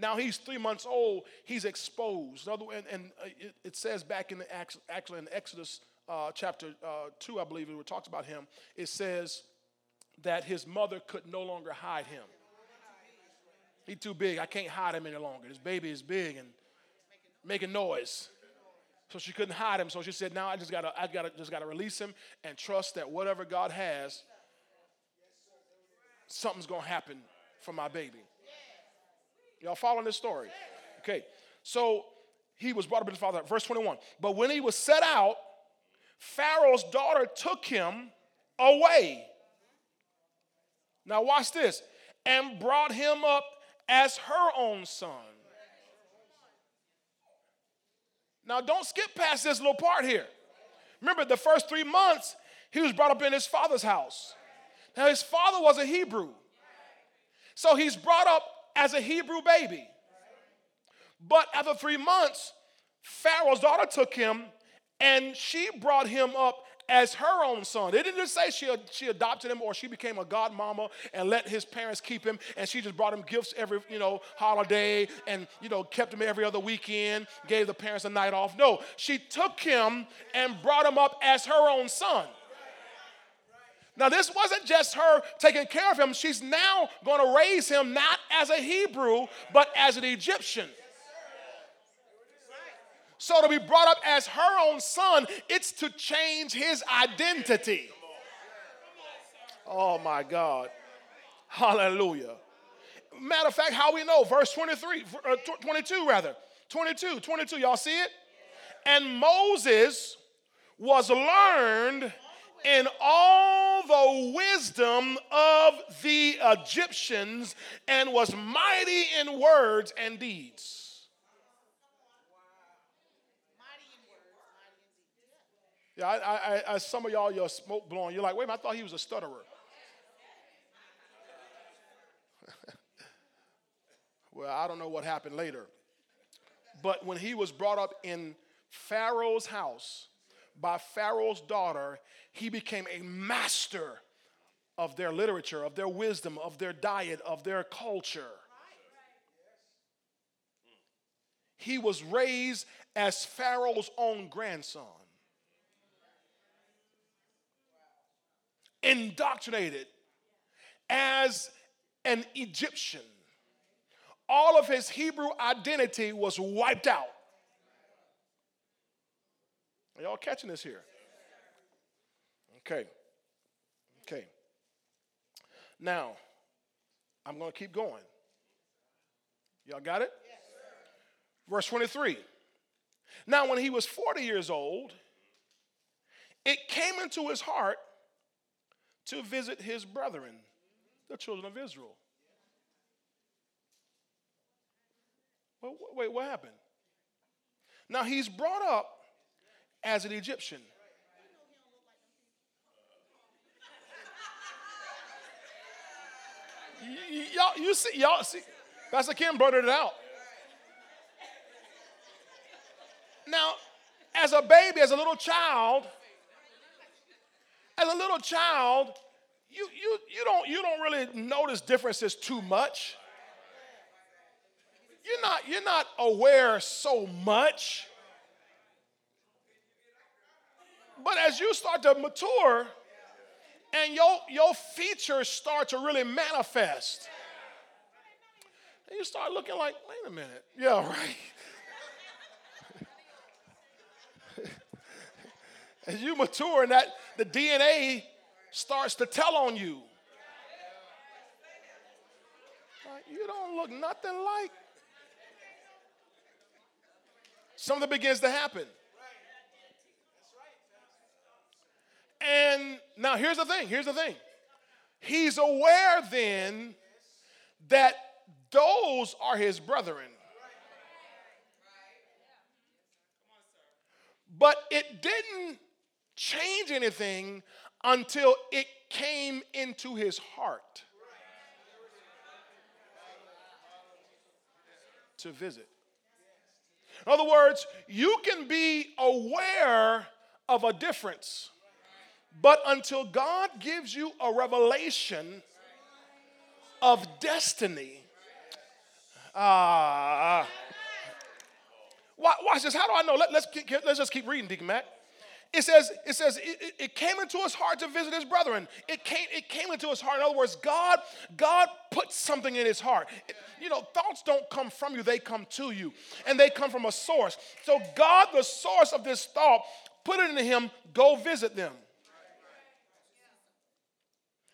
Now he's three months old, he's exposed. And, and uh, it, it, says back in the, actually in Exodus uh, chapter uh, 2, I believe, it talks about him, it says that his mother could no longer hide him. He's too big. I can't hide him any longer. This baby is big and making noise. So she couldn't hide him. So she said, now I just gotta, I gotta just gotta release him and trust that whatever God has, something's gonna happen for my baby. Y'all following this story? Okay. So he was brought up in his father. Verse 21. But when he was set out, Pharaoh's daughter took him away. Now, watch this. And brought him up as her own son. Now, don't skip past this little part here. Remember, the first three months, he was brought up in his father's house. Now, his father was a Hebrew. So he's brought up as a Hebrew baby. But after three months, Pharaoh's daughter took him and she brought him up as her own son. It didn't say she, she adopted him or she became a godmama and let his parents keep him and she just brought him gifts every, you know, holiday and, you know, kept him every other weekend, gave the parents a night off. No, she took him and brought him up as her own son. Now, this wasn't just her taking care of him. She's now going to raise him not as a Hebrew, but as an Egyptian. So, to be brought up as her own son, it's to change his identity. Oh, my God. Hallelujah. Matter of fact, how we know, verse 23, uh, 22 rather. 22, 22, y'all see it? And Moses was learned in all the wisdom of the Egyptians and was mighty in words and deeds. Yeah, I, I, I, some of y'all, your smoke blowing. You're like, wait minute, I thought he was a stutterer. well, I don't know what happened later. But when he was brought up in Pharaoh's house by Pharaoh's daughter, he became a master of their literature, of their wisdom, of their diet, of their culture. He was raised as Pharaoh's own grandson, indoctrinated as an Egyptian. All of his Hebrew identity was wiped out. Are y'all catching this here? Okay. Okay. Now, I'm going to keep going. Y'all got it? Yes, Verse 23. Now, when he was 40 years old, it came into his heart to visit his brethren, the children of Israel. Well, wait, what happened? Now he's brought up as an Egyptian. Y- y'all, you see, y'all see, Pastor Kim brought it out. Now, as a baby, as a little child, as a little child, you, you, you, don't, you don't really notice differences too much. You're not, you're not aware so much. But as you start to mature and your, your features start to really manifest, and you start looking like, wait a minute. Yeah, right. as you mature and that the DNA starts to tell on you. You don't look nothing like. Something begins to happen. And now here's the thing here's the thing. He's aware then that those are his brethren. But it didn't change anything until it came into his heart to visit. In other words, you can be aware of a difference, but until God gives you a revelation of destiny, ah. Uh, watch this. How do I know? Let, us let's just keep reading, Deacon Matt it says, it says it, it, came into his heart to visit his brethren. It came, it came into his heart. In other words, God, God put something in his heart. It, you know, thoughts don't come from you, they come to you. And they come from a source. So God, the source of this thought, put it into him, go visit them.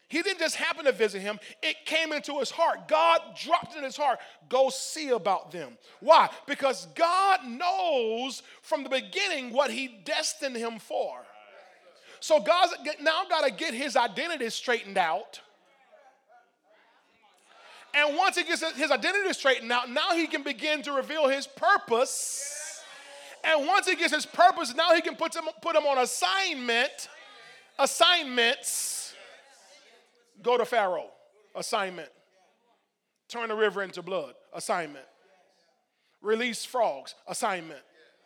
He didn't just happen to visit him, it came into his heart. God dropped it in his heart. Go see about them. Why? Because God knows from the beginning what he destined him for. So God's now got to get his identity straightened out. And once he gets his identity straightened out, now he can begin to reveal his purpose. And once he gets his purpose, now he can put him, put him on assignment, assignments Go to Pharaoh, assignment. Turn the river into blood, assignment. Release frogs, assignment.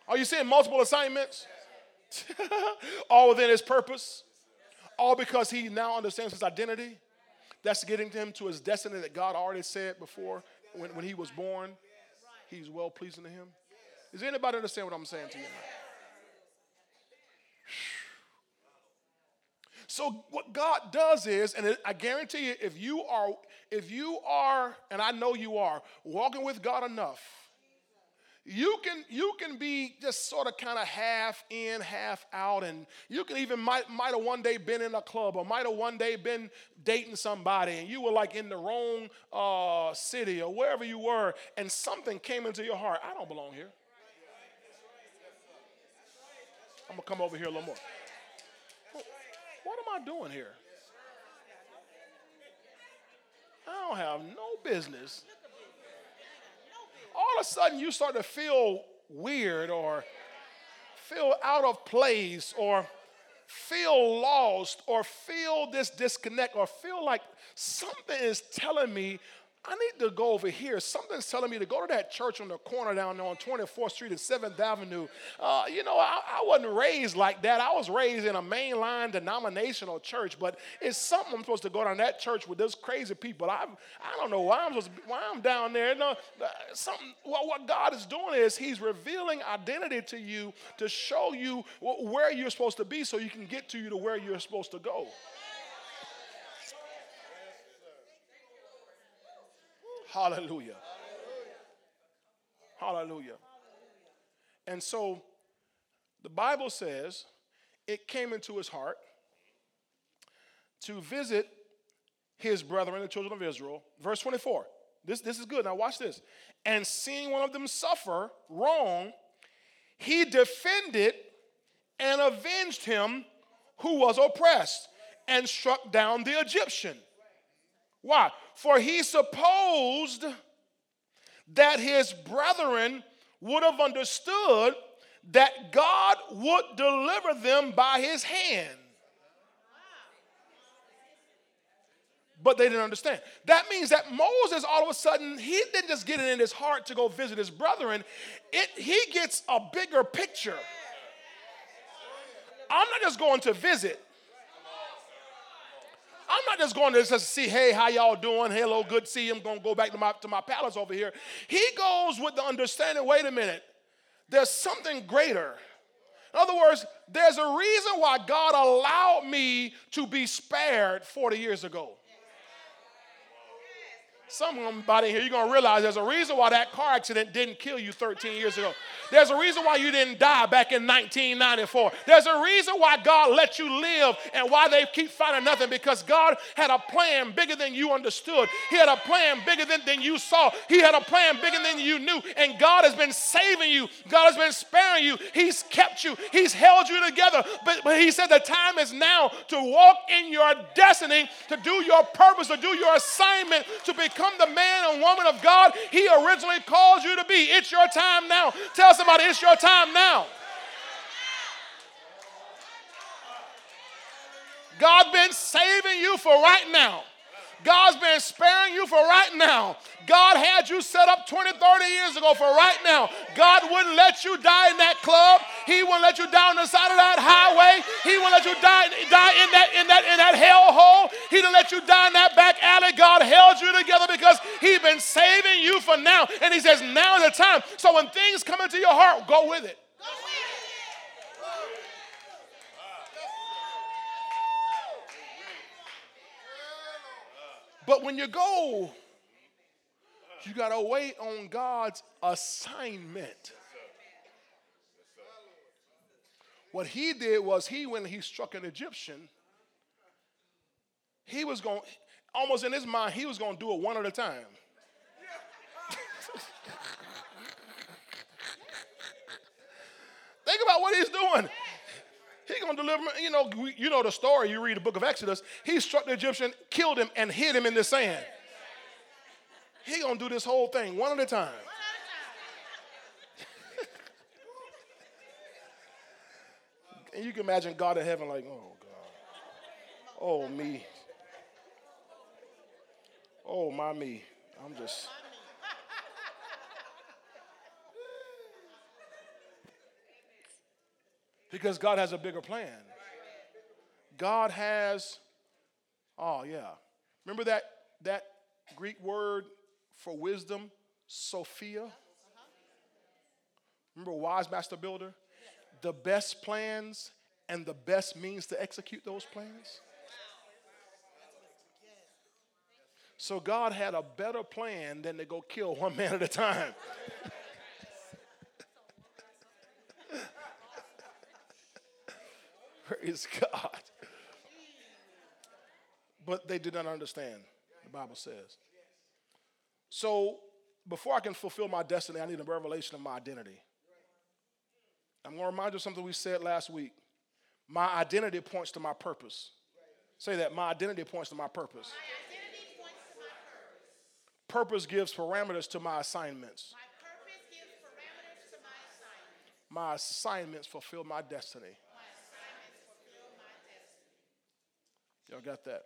Are you seeing multiple assignments? all within his purpose. All because he now understands his identity. That's getting him to his destiny that God already said before when, when he was born. He's well pleasing to him. Does anybody understand what I'm saying to you So what God does is, and I guarantee you, if you are, if you are, and I know you are, walking with God enough, you can you can be just sort of kind of half in, half out, and you can even might might have one day been in a club or might have one day been dating somebody, and you were like in the wrong uh, city or wherever you were, and something came into your heart. I don't belong here. I'm gonna come over here a little more. What am I doing here? I don't have no business. All of a sudden, you start to feel weird or feel out of place or feel lost or feel this disconnect or feel like something is telling me I need to go over here. Something's telling me to go to that church on the corner down there on 24th Street and 7th Avenue. Uh, you know, I, I, wasn't raised like that. I was raised in a mainline denominational church, but it's something I'm supposed to go down that church with those crazy people. I, I don't know why I'm supposed to, why I'm down there. No, uh, something. Well, what God is doing is He's revealing identity to you to show you where you're supposed to be, so you can get to you to where you're supposed to go. Hallelujah. Hallelujah. And so the Bible says it came into his heart to visit his brethren, the children of Israel. Verse 24. This, this is good. Now, watch this. And seeing one of them suffer wrong, he defended and avenged him who was oppressed and struck down the Egyptian. Why? For he supposed that his brethren would have understood that God would deliver them by his hand. But they didn't understand. That means that Moses, all of a sudden, he didn't just get it in his heart to go visit his brethren. It, he gets a bigger picture. I'm not just going to visit. I'm not just going to just see, hey, how y'all doing? Hello, good see you. I'm going to go back to my, to my palace over here. He goes with the understanding, wait a minute, there's something greater. In other words, there's a reason why God allowed me to be spared 40 years ago. Somebody here, you're going to realize there's a reason why that car accident didn't kill you 13 years ago. There's a reason why you didn't die back in 1994. There's a reason why God let you live and why they keep finding nothing because God had a plan bigger than you understood. He had a plan bigger than, than you saw. He had a plan bigger than you knew. And God has been saving you, God has been sparing you. He's kept you, He's held you together. But, but He said the time is now to walk in your destiny, to do your purpose, to do your assignment, to become the man and woman of God He originally called you to be. It's your time now. Tell somebody it's your time now. God's been saving you for right now. God's been sparing you for right now. God had you set up 20, 30 years ago for right now. God wouldn't let you die in that club. He wouldn't let you die on the side of that highway. He wouldn't let you die, die in that in that in that hell hole. He didn't let you die in that back alley. God held you together because He's been saving you for now. And He says, now is the time. So when things come into your heart, go with it. But when you go, you got to wait on God's assignment. What he did was he, when he struck an Egyptian, he was going, almost in his mind, he was going to do it one at a time. Think about what he's doing. He gonna deliver. You know, you know the story. You read the book of Exodus. He struck the Egyptian, killed him, and hid him in the sand. He gonna do this whole thing one at a time. and you can imagine God in heaven, like, oh God, oh me, oh my me. I'm just. Because God has a bigger plan. God has, oh yeah. Remember that that Greek word for wisdom, Sophia? Remember wise master builder? The best plans and the best means to execute those plans. So God had a better plan than to go kill one man at a time. Praise God. But they did not understand, the Bible says. So before I can fulfill my destiny, I need a revelation of my identity. I'm going to remind you of something we said last week. My identity points to my purpose. Say that. My identity points to my purpose. My points to my purpose. purpose gives parameters to my assignments. My purpose gives parameters to my assignments. My assignments fulfill my destiny. Y'all got that?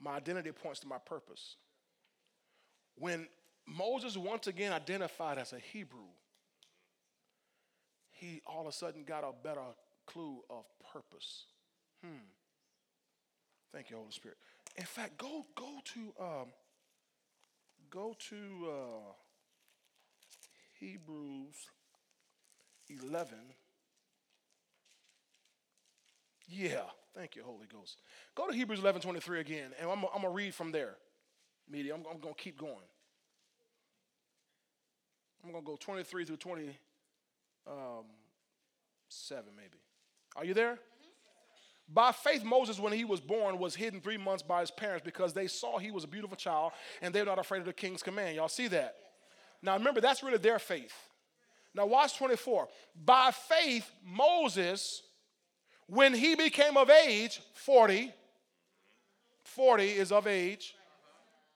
My identity points to my purpose. When Moses once again identified as a Hebrew, he all of a sudden got a better clue of purpose. Hmm. Thank you, Holy Spirit. In fact, go go to um, go to uh, Hebrews eleven. Yeah. Thank you, Holy Ghost. Go to Hebrews 11 23 again, and I'm, I'm going to read from there. Media, I'm, I'm going to keep going. I'm going to go 23 through 27, um, maybe. Are you there? Mm-hmm. By faith, Moses, when he was born, was hidden three months by his parents because they saw he was a beautiful child and they were not afraid of the king's command. Y'all see that? Now, remember, that's really their faith. Now, watch 24. By faith, Moses when he became of age, 40, 40 is of age.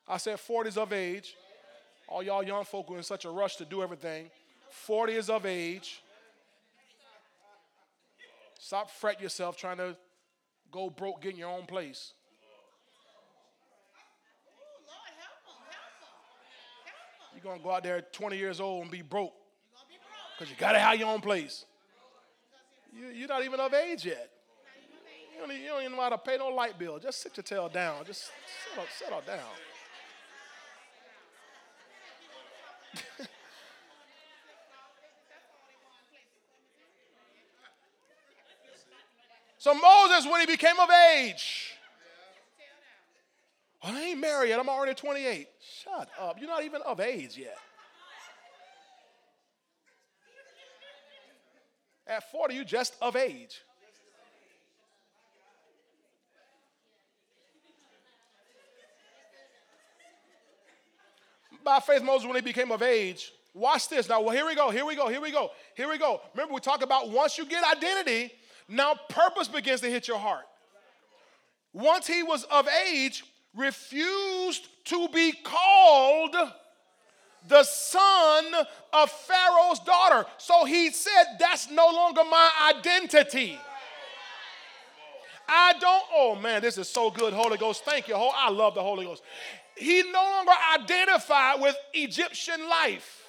I said 40 is of age. All y'all young folk are in such a rush to do everything. 40 is of age. Stop fret yourself trying to go broke getting your own place. You're going to go out there 20 years old and be broke because you got to have your own place. You, you're not even of age yet. You don't, you don't even know how to pay no light bill. Just sit your tail down. Just settle, settle down. so Moses, when he became of age, well, I ain't married yet. I'm already 28. Shut up. You're not even of age yet. At 40, you just of age. By faith, Moses, when he became of age, watch this. Now, well, here we go, here we go, here we go, here we go. Remember, we talk about once you get identity, now purpose begins to hit your heart. Once he was of age, refused to be called the son of Pharaoh's daughter. So he said, That's no longer my identity. I don't, oh man, this is so good, Holy Ghost. Thank you. I love the Holy Ghost. He no longer identified with Egyptian life.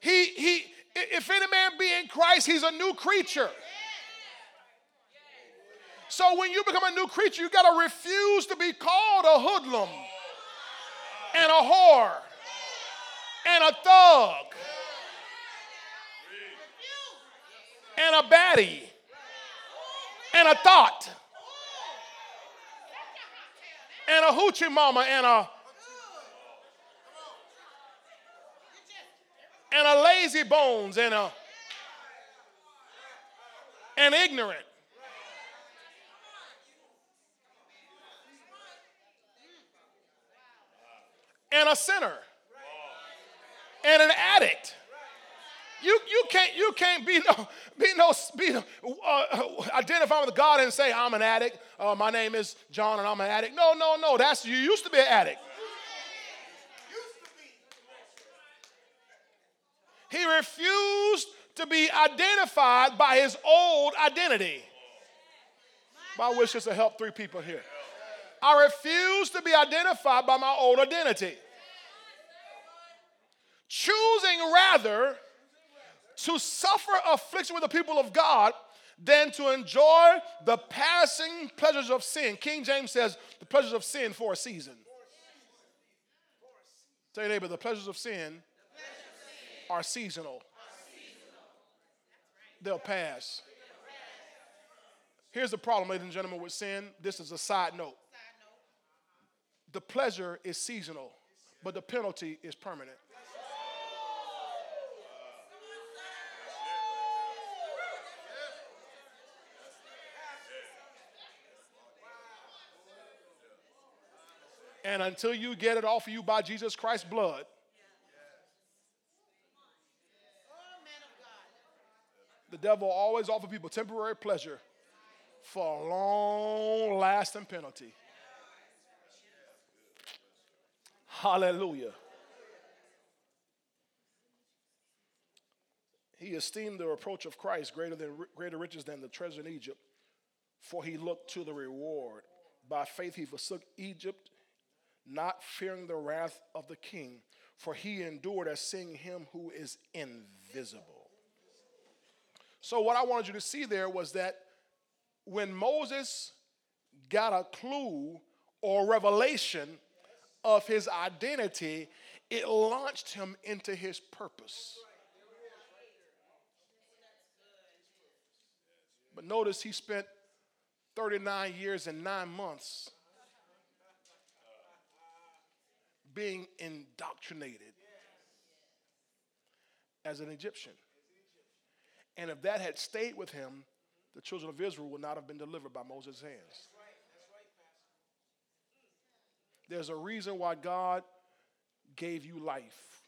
He, he, if any man be in Christ, he's a new creature. So when you become a new creature, you got to refuse to be called a hoodlum and a whore and a thug and a baddie and a thought and a hoochie mama and a and a lazy bones and a and ignorant and a sinner and an addict. You, you can't you can't be no be no be uh, identify with God and say I'm an addict. Uh, my name is John and I'm an addict. No no no. That's you used to be an addict. He refused to be identified by his old identity. My wish is to help three people here. I refuse to be identified by my old identity. Choosing rather to suffer affliction with the people of God than to enjoy the passing pleasures of sin. King James says the pleasures of sin for a season. Tell your neighbor, the pleasures of sin are seasonal. They'll pass. Here's the problem, ladies and gentlemen, with sin. This is a side note the pleasure is seasonal, but the penalty is permanent. And until you get it off of you by Jesus Christ's blood, the devil always offer people temporary pleasure for a long lasting penalty. Hallelujah. He esteemed the approach of Christ greater than greater riches than the treasure in Egypt, for he looked to the reward. By faith he forsook Egypt, not fearing the wrath of the king, for he endured as seeing him who is invisible. So, what I wanted you to see there was that when Moses got a clue or revelation of his identity, it launched him into his purpose. But notice he spent 39 years and nine months being indoctrinated as an Egyptian. And if that had stayed with him, the children of Israel would not have been delivered by Moses' hands. There's a reason why God gave you life.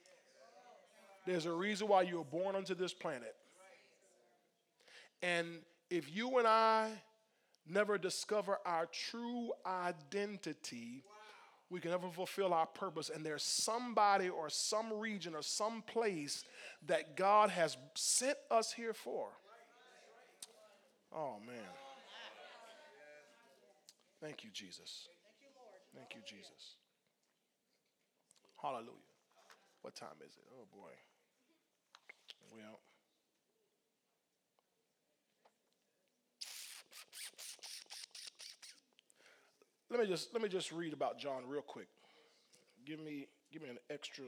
There's a reason why you were born onto this planet. And if you and I never discover our true identity, we can never fulfill our purpose. And there's somebody or some region or some place that God has sent us here for. Oh, man. Thank you, Jesus. Thank you, Jesus. Hallelujah. What time is it? Oh, boy. Well, let me just let me just read about John real quick. Give me give me an extra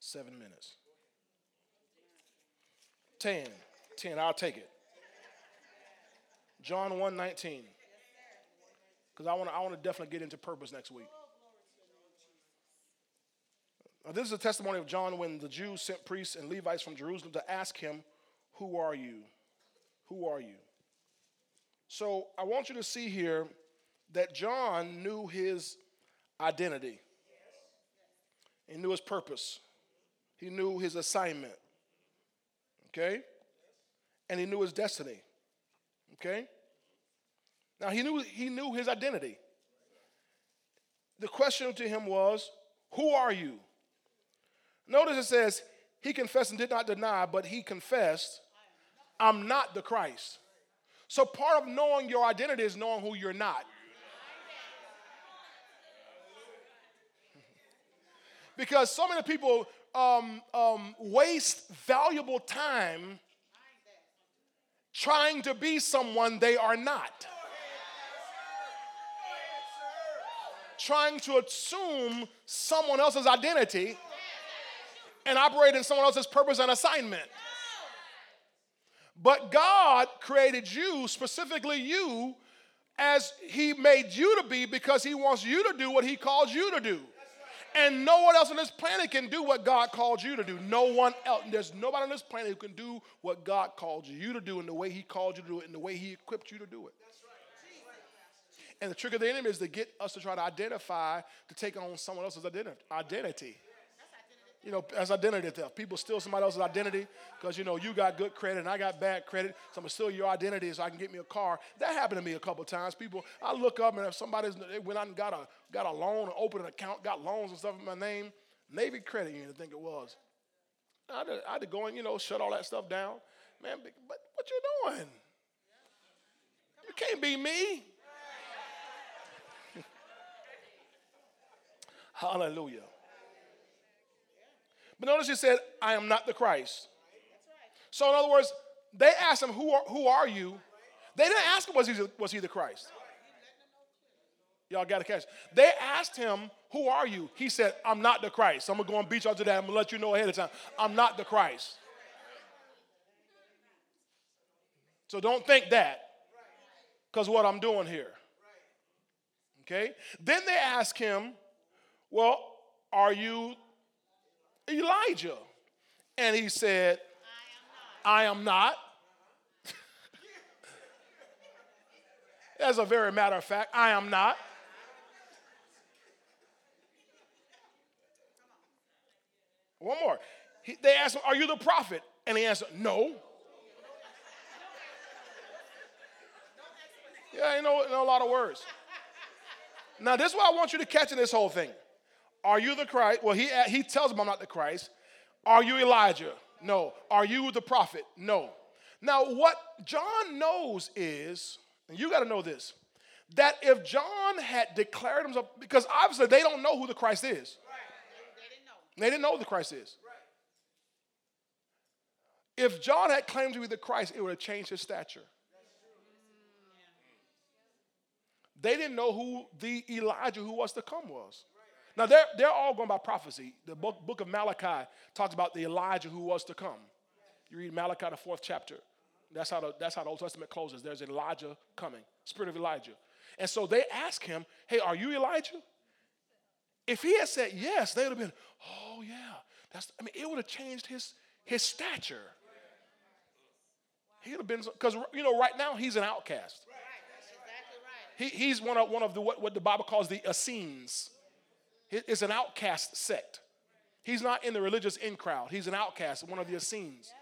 seven minutes. Ten. Ten, I'll take it. John 1 19. Because I want to I want to definitely get into purpose next week. Now, this is a testimony of John when the Jews sent priests and Levites from Jerusalem to ask him, Who are you? Who are you? So I want you to see here that John knew his identity, he knew his purpose, he knew his assignment, okay? And he knew his destiny, okay? Now he knew he knew his identity. The question to him was, Who are you? Notice it says, He confessed and did not deny, but he confessed, I'm not the Christ. So part of knowing your identity is knowing who you're not. because so many people um, um, waste valuable time trying to be someone they are not. Trying to assume someone else's identity and operate in someone else's purpose and assignment. But God created you, specifically you, as He made you to be because He wants you to do what He calls you to do. And no one else on this planet can do what God called you to do. No one else. There's nobody on this planet who can do what God called you to do in the way He called you to do it, in the way He equipped you to do it. And the trick of the enemy is to get us to try to identify, to take on someone else's identity. You know, as identity theft. People steal somebody else's identity because, you know, you got good credit and I got bad credit. So I'm going to steal your identity so I can get me a car. That happened to me a couple times. People, I look up and if somebody's, they went out and got a, got a loan and opened an account, got loans and stuff in my name, Navy Credit Union, I think it was. I had, to, I had to go and, you know, shut all that stuff down. Man, but what you doing? You can't be me. Hallelujah. But notice he said, I am not the Christ. So, in other words, they asked him, Who are, who are you? They didn't ask him, Was he, was he the Christ? Y'all got to catch. They asked him, Who are you? He said, I'm not the Christ. I'm going to go and beat y'all to that. I'm going to let you know ahead of time. I'm not the Christ. So don't think that because what I'm doing here. Okay? Then they ask him, Well, are you Elijah. And he said, I am not. As a very matter of fact, I am not. One more. He, they asked him, Are you the prophet? And he answered, No. Yeah, you know, know a lot of words. Now, this is what I want you to catch in this whole thing. Are you the Christ? Well, he, he tells them I'm not the Christ. Are you Elijah? No. Are you the prophet? No. Now, what John knows is, and you got to know this, that if John had declared himself, because obviously they don't know who the Christ is. Right. They, didn't know. They didn't know who the Christ is. Right. If John had claimed to be the Christ, it would have changed his stature. They didn't know who the Elijah who was to come was. Now, they're, they're all going by prophecy. The book, book of Malachi talks about the Elijah who was to come. You read Malachi, the fourth chapter. That's how the, that's how the Old Testament closes. There's Elijah coming, spirit of Elijah. And so they ask him, Hey, are you Elijah? If he had said yes, they would have been, Oh, yeah. That's, I mean, it would have changed his, his stature. He would have been, because, you know, right now he's an outcast. He, he's one of, one of the, what, what the Bible calls the Essenes. It's an outcast sect. He's not in the religious in crowd. He's an outcast, one of the Essenes.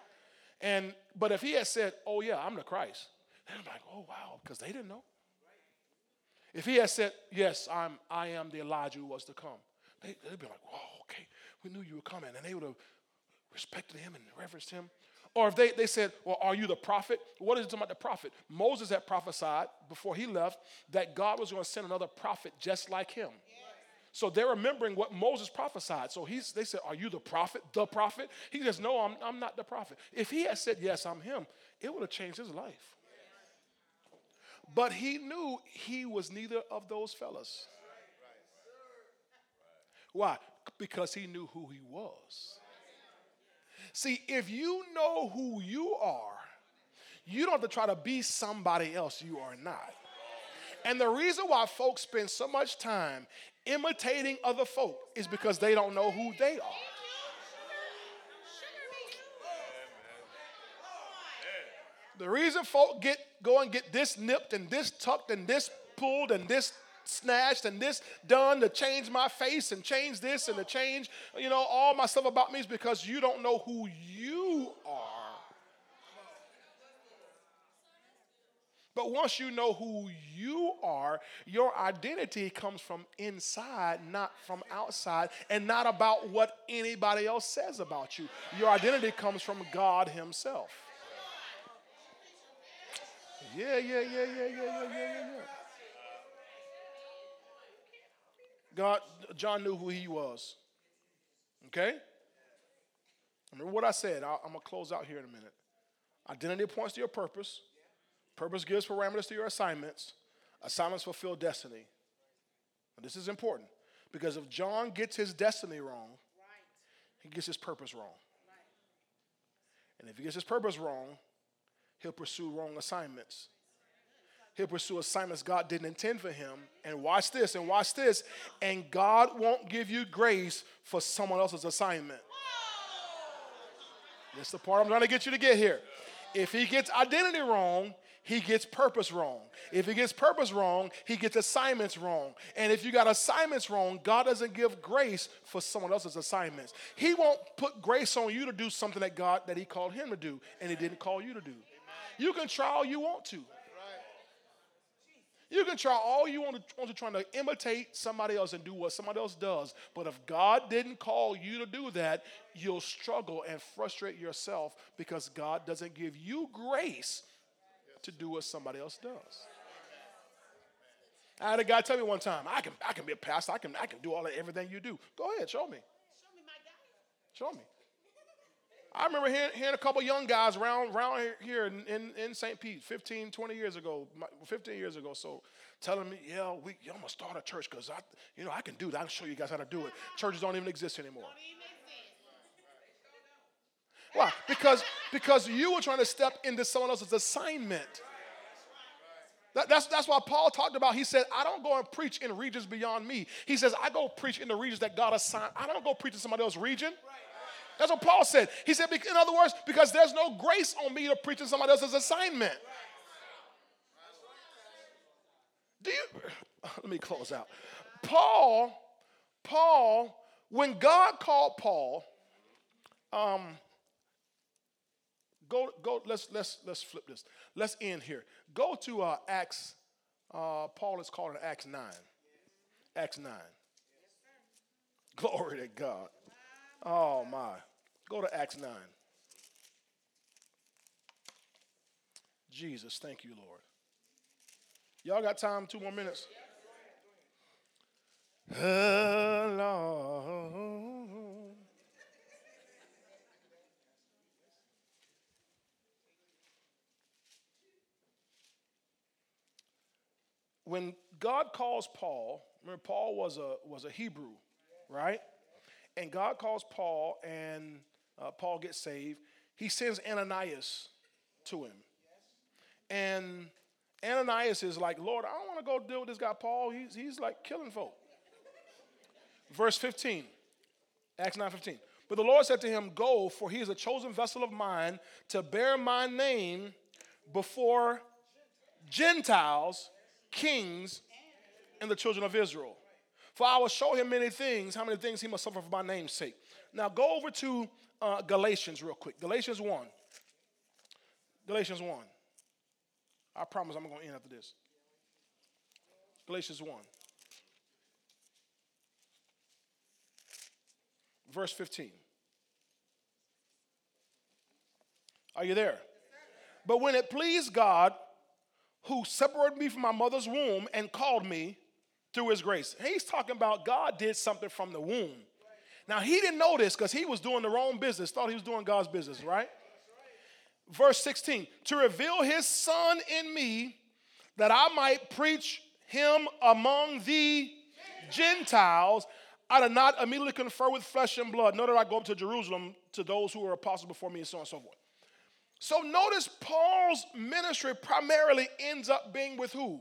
And but if he had said, "Oh yeah, I'm the Christ," then I'm like, "Oh wow," because they didn't know. If he had said, Yes, I'm, I am the Elijah who was to come, they, would be like, Oh, okay, we knew you were coming. And they would have respected him and reverenced him. Or if they, they said, Well, are you the prophet? What is it about the prophet? Moses had prophesied before he left that God was going to send another prophet just like him. So they're remembering what Moses prophesied. So he's, they said, Are you the prophet? The prophet? He says, No, I'm, I'm not the prophet. If he had said, Yes, I'm him, it would have changed his life. But he knew he was neither of those fellas. Why? Because he knew who he was. See, if you know who you are, you don't have to try to be somebody else you are not. And the reason why folks spend so much time imitating other folk is because they don't know who they are. The reason folk get go and get this nipped and this tucked and this pulled and this snatched and this done to change my face and change this and to change, you know, all my stuff about me is because you don't know who you are. But once you know who you are, your identity comes from inside, not from outside, and not about what anybody else says about you. Your identity comes from God Himself. Yeah, yeah, yeah, yeah, yeah, yeah, yeah, yeah. God, John knew who he was. Okay? Remember what I said. i am going to close out here in a minute. Identity points to your purpose. Purpose gives parameters to your assignments. Assignments fulfill destiny. This is important because if John gets his destiny wrong, he gets his purpose wrong. And if he gets his purpose wrong, he'll pursue wrong assignments. He'll pursue assignments God didn't intend for him. And watch this, and watch this. And God won't give you grace for someone else's assignment. That's the part I'm trying to get you to get here. If he gets identity wrong, he gets purpose wrong. If he gets purpose wrong, he gets assignments wrong. And if you got assignments wrong, God doesn't give grace for someone else's assignments. He won't put grace on you to do something that God that he called him to do and he didn't call you to do. You can try all you want to. You can try all you want to, want to trying to imitate somebody else and do what somebody else does. But if God didn't call you to do that, you'll struggle and frustrate yourself because God doesn't give you grace to do what somebody else does. I had a guy tell me one time, I can, I can be a pastor, I can, I can do all of everything you do. Go ahead, show me. Show me. I remember hearing, hearing a couple young guys around, around here in, in, in St. Pete 15, 20 years ago, 15 years ago, so telling me, yeah, we, I'm going to start a church because I, you know, I can do that. I'll show you guys how to do it. Churches don't even exist anymore. Why? Because, because you were trying to step into someone else's assignment. That, that's, that's why Paul talked about, he said, I don't go and preach in regions beyond me. He says, I go preach in the regions that God assigned. I don't go preach in somebody else's region. That's what Paul said. He said, in other words, because there's no grace on me to preach in somebody else's assignment. Do you, let me close out. Paul, Paul, when God called Paul, um, go, go, let's, let's, let's flip this. Let's end here. Go to uh, Acts, uh, Paul is called in Acts 9. Acts 9. Glory to God. Oh, my. Go to Acts 9. Jesus, thank you, Lord. Y'all got time? Two more minutes? Hello. When God calls Paul, remember Paul was a was a Hebrew, right? And God calls Paul, and uh, Paul gets saved. He sends Ananias to him. And Ananias is like, Lord, I don't want to go deal with this guy, Paul. He's, he's like killing folk. Verse 15, Acts nine fifteen. But the Lord said to him, Go, for he is a chosen vessel of mine to bear my name before Gentiles, kings, and the children of Israel. For I will show him many things, how many things he must suffer for my name's sake. Now go over to uh, Galatians real quick. Galatians 1. Galatians 1. I promise I'm going to end after this. Galatians 1. Verse 15. Are you there? But when it pleased God, who separated me from my mother's womb and called me through his grace. He's talking about God did something from the womb. Now, he didn't know this because he was doing the wrong business, thought he was doing God's business, right? Verse 16 to reveal his son in me that I might preach him among the Gentiles. I did not immediately confer with flesh and blood, nor did I go up to Jerusalem to those who were apostles before me, and so on and so forth. So notice Paul's ministry primarily ends up being with who?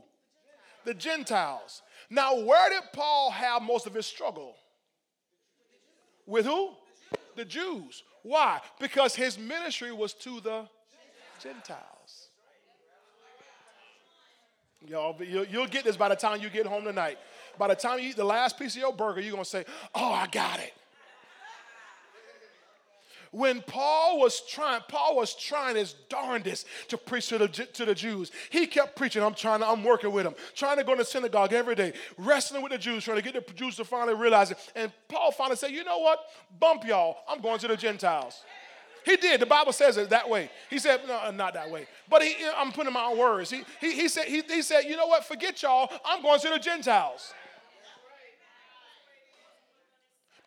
The Gentiles. Now, where did Paul have most of his struggle? With who? The Jews. Why? Because his ministry was to the Gentiles. Y'all, you'll get this by the time you get home tonight. By the time you eat the last piece of your burger, you're going to say, Oh, I got it. When Paul was trying, Paul was trying his darndest to preach to the, to the Jews. He kept preaching. I'm trying to, I'm working with them, trying to go to synagogue every day, wrestling with the Jews, trying to get the Jews to finally realize it. And Paul finally said, you know what? Bump y'all. I'm going to the Gentiles. He did. The Bible says it that way. He said, no, uh, not that way. But he, I'm putting my own words. He, he, he, said, he, he said, you know what? Forget y'all. I'm going to the Gentiles.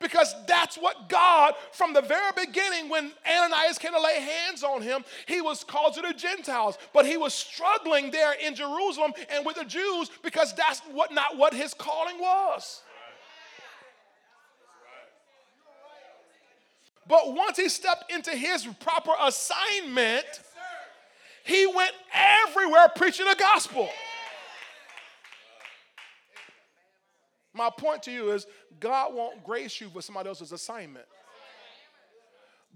Because that's what God, from the very beginning, when Ananias came to lay hands on him, he was called to the Gentiles. But he was struggling there in Jerusalem and with the Jews because that's what not what his calling was. But once he stepped into his proper assignment, he went everywhere preaching the gospel. My point to you is God won't grace you for somebody else's assignment.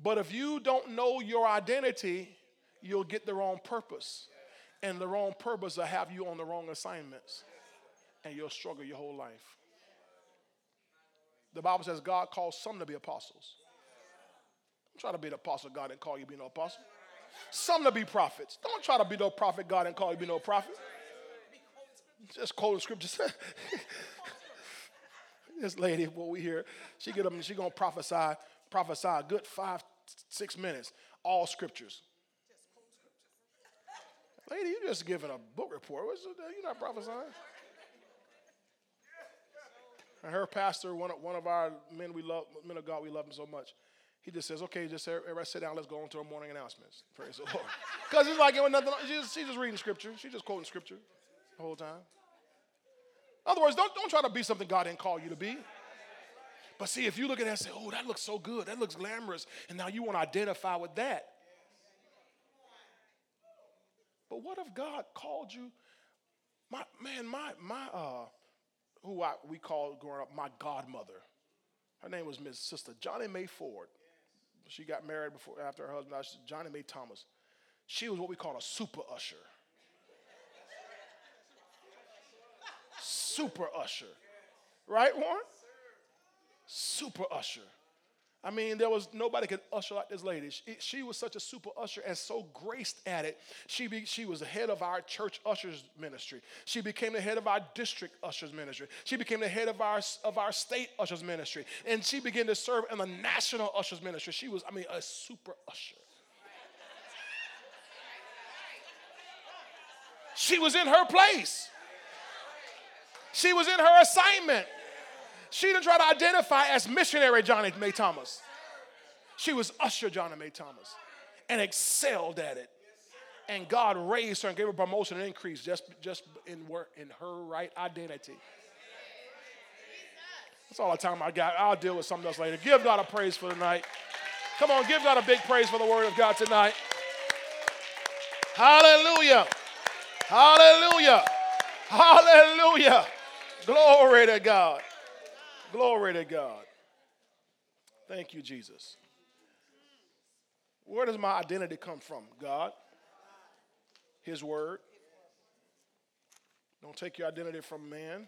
But if you don't know your identity, you'll get the wrong purpose. And the wrong purpose will have you on the wrong assignments. And you'll struggle your whole life. The Bible says God calls some to be apostles. Don't try to be the apostle God and call you to be no apostle. Some to be prophets. Don't try to be no prophet God and call you to be no prophet. Just quoting scriptures. this lady, what we hear, she get up and she gonna prophesy, prophesy a good five, six minutes, all scriptures. Lady, you just giving a book report. What's you're not prophesying. And her pastor, one of, one of our men we love, men of God, we love him so much. He just says, "Okay, just everybody sit down. Let's go on to our morning announcements." Praise the Lord. Because it's like it was nothing. She's just, just reading scripture. She's just quoting scripture the whole time. In other words, don't, don't try to be something God didn't call you to be. But see, if you look at that and say, oh, that looks so good, that looks glamorous, and now you want to identify with that. But what if God called you? My man, my my uh, who I, we called growing up my godmother. Her name was Miss Sister Johnny Mae Ford. She got married before after her husband, Johnny Mae Thomas. She was what we call a super usher. Super usher. Right, Warren? Super usher. I mean, there was nobody could usher like this lady. She, she, was such a super usher and so graced at it. She, be, she was the head of our church ushers ministry. She became the head of our district ushers ministry. She became the head of our, of our state ushers ministry. And she began to serve in the national ushers ministry. She was, I mean, a super usher. She was in her place. She was in her assignment. She didn't try to identify as missionary Johnny May Thomas. She was usher Johnny May Thomas and excelled at it. And God raised her and gave her promotion and increase just, just in, work, in her right identity. That's all the time I got. I'll deal with something else later. Give God a praise for tonight. Come on, give God a big praise for the word of God tonight. Hallelujah. Hallelujah. Hallelujah. Glory to God. Glory to God. Thank you, Jesus. Where does my identity come from? God, His Word. Don't take your identity from man.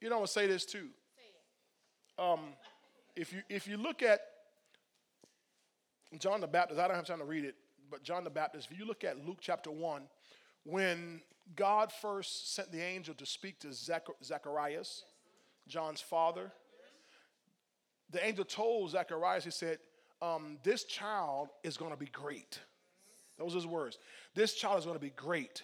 You know, I'm gonna say this too. Um, if you if you look at John the Baptist, I don't have time to read it, but John the Baptist, if you look at Luke chapter one, when God first sent the angel to speak to Zacharias, John's father, the angel told Zacharias, he said, um, This child is going to be great. Those are his words. This child is going to be great.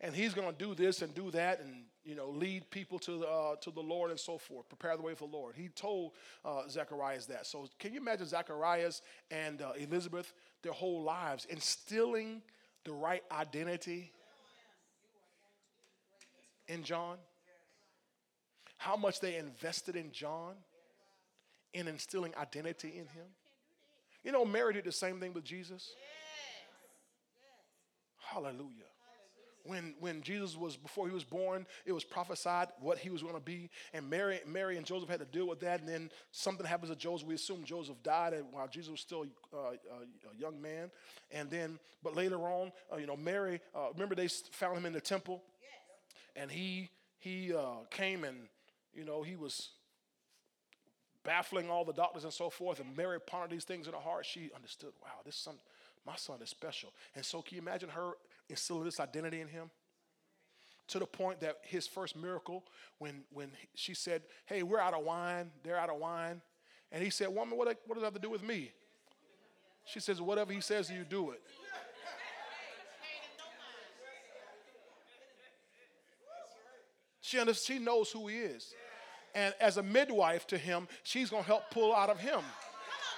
And he's going to do this and do that and, you know, lead people to the, uh, to the Lord and so forth, prepare the way for the Lord. He told uh, Zacharias that. So can you imagine Zacharias and uh, Elizabeth, their whole lives, instilling the right identity in John? How much they invested in John in instilling identity in him? You know, Mary did the same thing with Jesus. Hallelujah when, when Jesus was, before he was born, it was prophesied what he was going to be. And Mary, Mary and Joseph had to deal with that. And then something happens to Joseph. We assume Joseph died while Jesus was still uh, a young man. And then, but later on, uh, you know, Mary, uh, remember they found him in the temple? And he, he uh, came and, you know, he was baffling all the doctors and so forth. And Mary pondered these things in her heart. She understood, wow, this son, my son is special. And so can you imagine her instilling this identity in him to the point that his first miracle, when, when she said, Hey, we're out of wine, they're out of wine. And he said, Woman, what, what does that have to do with me? She says, Whatever he says, you do it. She, she knows who he is. And as a midwife to him, she's going to help pull out of him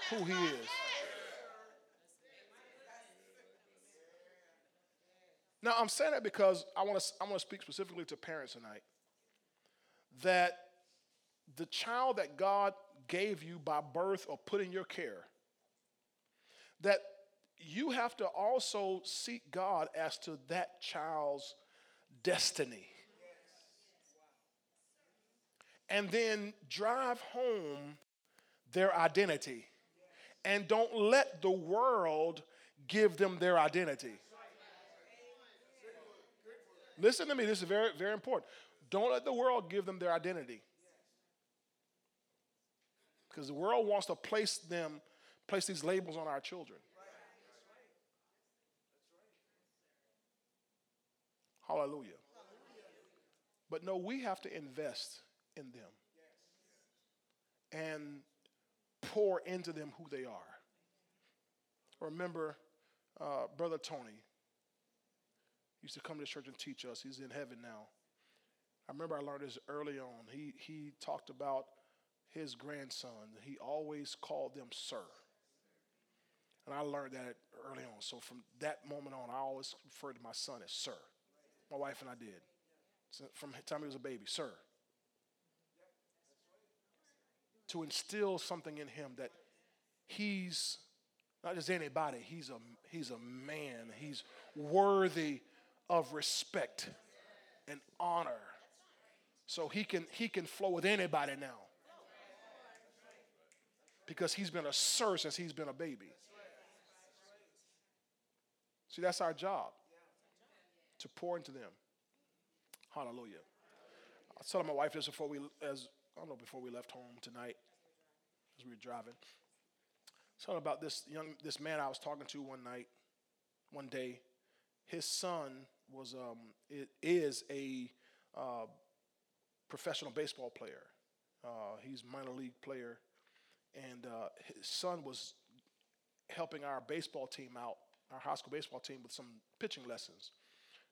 who he is. Now, I'm saying that because I want to I want to speak specifically to parents tonight. That the child that God gave you by birth or put in your care, that you have to also seek God as to that child's destiny. And then drive home their identity. And don't let the world give them their identity. Listen to me, this is very, very important. Don't let the world give them their identity. Because the world wants to place them, place these labels on our children. Hallelujah. But no, we have to invest in them and pour into them who they are. Remember, uh, Brother Tony, used to come to church and teach us. He's in heaven now. I remember I learned this early on. He, he talked about his grandson. He always called them sir. And I learned that early on. So from that moment on, I always referred to my son as sir. My wife and I did. So from the time he was a baby, sir. To instill something in him that he's not just anybody, he's a, he's a man. He's worthy of respect and honor. So he can he can flow with anybody now. Because he's been a sir since he's been a baby. See, that's our job. To pour into them. Hallelujah. I was telling my wife this before we as I don't know before we left home tonight as we were driving. Something about this young this man I was talking to one night, one day. His son was um, it is a uh, professional baseball player. Uh, he's minor league player, and uh, his son was helping our baseball team out, our high school baseball team, with some pitching lessons.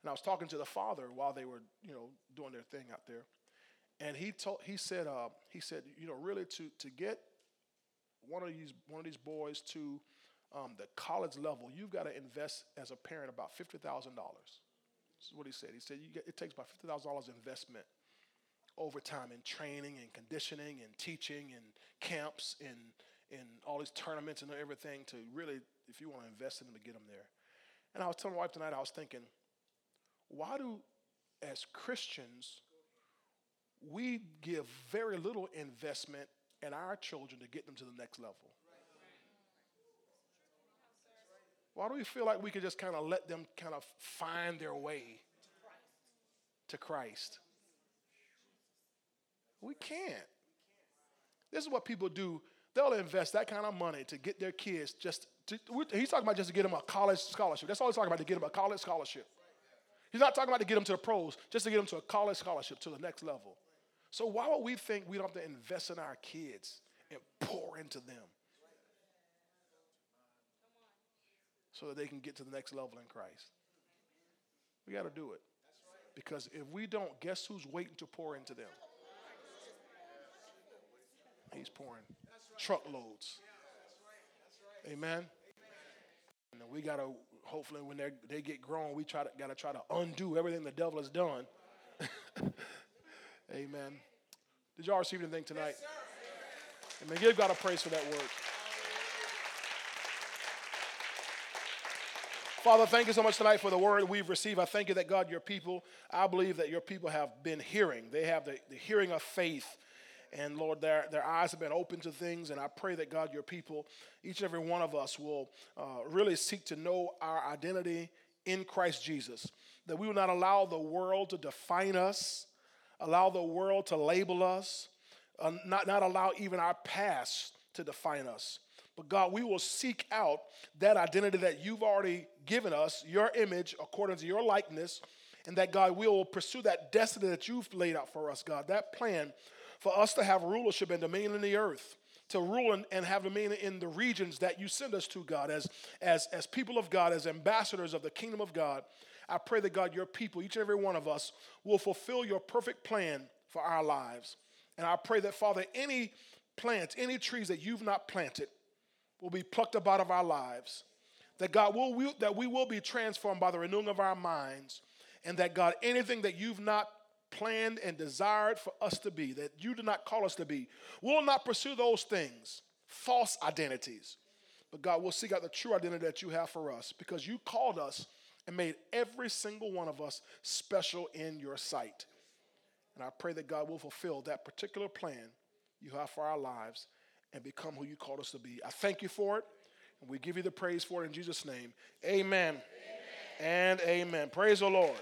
And I was talking to the father while they were, you know, doing their thing out there, and he told, he said, uh, he said, you know, really to to get one of these one of these boys to um, the college level, you've got to invest as a parent about fifty thousand dollars. This is what he said. He said get, it takes about fifty thousand dollars investment over time in training and conditioning and teaching and camps and and all these tournaments and everything to really, if you want to invest in them, to get them there. And I was telling my wife tonight, I was thinking, why do, as Christians, we give very little investment in our children to get them to the next level? Why do we feel like we could just kind of let them kind of find their way to Christ? We can't. This is what people do. They'll invest that kind of money to get their kids just. To, he's talking about just to get them a college scholarship. That's all he's talking about to get them a college scholarship. He's not talking about to get them to the pros, just to get them to a college scholarship to the next level. So why would we think we don't have to invest in our kids and pour into them so that they can get to the next level in Christ? We got to do it. Because if we don't, guess who's waiting to pour into them? He's pouring truckloads. Amen. And we got to hopefully when they they get grown, we try to got to try to undo everything the devil has done. Amen. Did y'all receive anything tonight? Yes, Amen. Give God a praise for that word. Father, thank you so much tonight for the word we've received. I thank you that, God, your people, I believe that your people have been hearing. They have the, the hearing of faith. And Lord, their, their eyes have been open to things. And I pray that, God, your people, each and every one of us, will uh, really seek to know our identity in Christ Jesus. That we will not allow the world to define us, allow the world to label us, uh, not, not allow even our past to define us. But God, we will seek out that identity that you've already given us, your image according to your likeness, and that God, we will pursue that destiny that you've laid out for us, God, that plan for us to have rulership and dominion in the earth. To rule and, and have dominion in the regions that you send us to, God, as, as, as people of God, as ambassadors of the kingdom of God. I pray that, God, your people, each and every one of us, will fulfill your perfect plan for our lives. And I pray that, Father, any plants, any trees that you've not planted, will be plucked up out of our lives. That God will we, that we will be transformed by the renewing of our minds, and that God, anything that you've not planned and desired for us to be, that you did not call us to be, we'll not pursue those things, false identities. But God, we'll seek out the true identity that you have for us because you called us and made every single one of us special in your sight. And I pray that God will fulfill that particular plan you have for our lives and become who you called us to be. I thank you for it, and we give you the praise for it in Jesus' name. Amen, amen. and amen. Praise the Lord.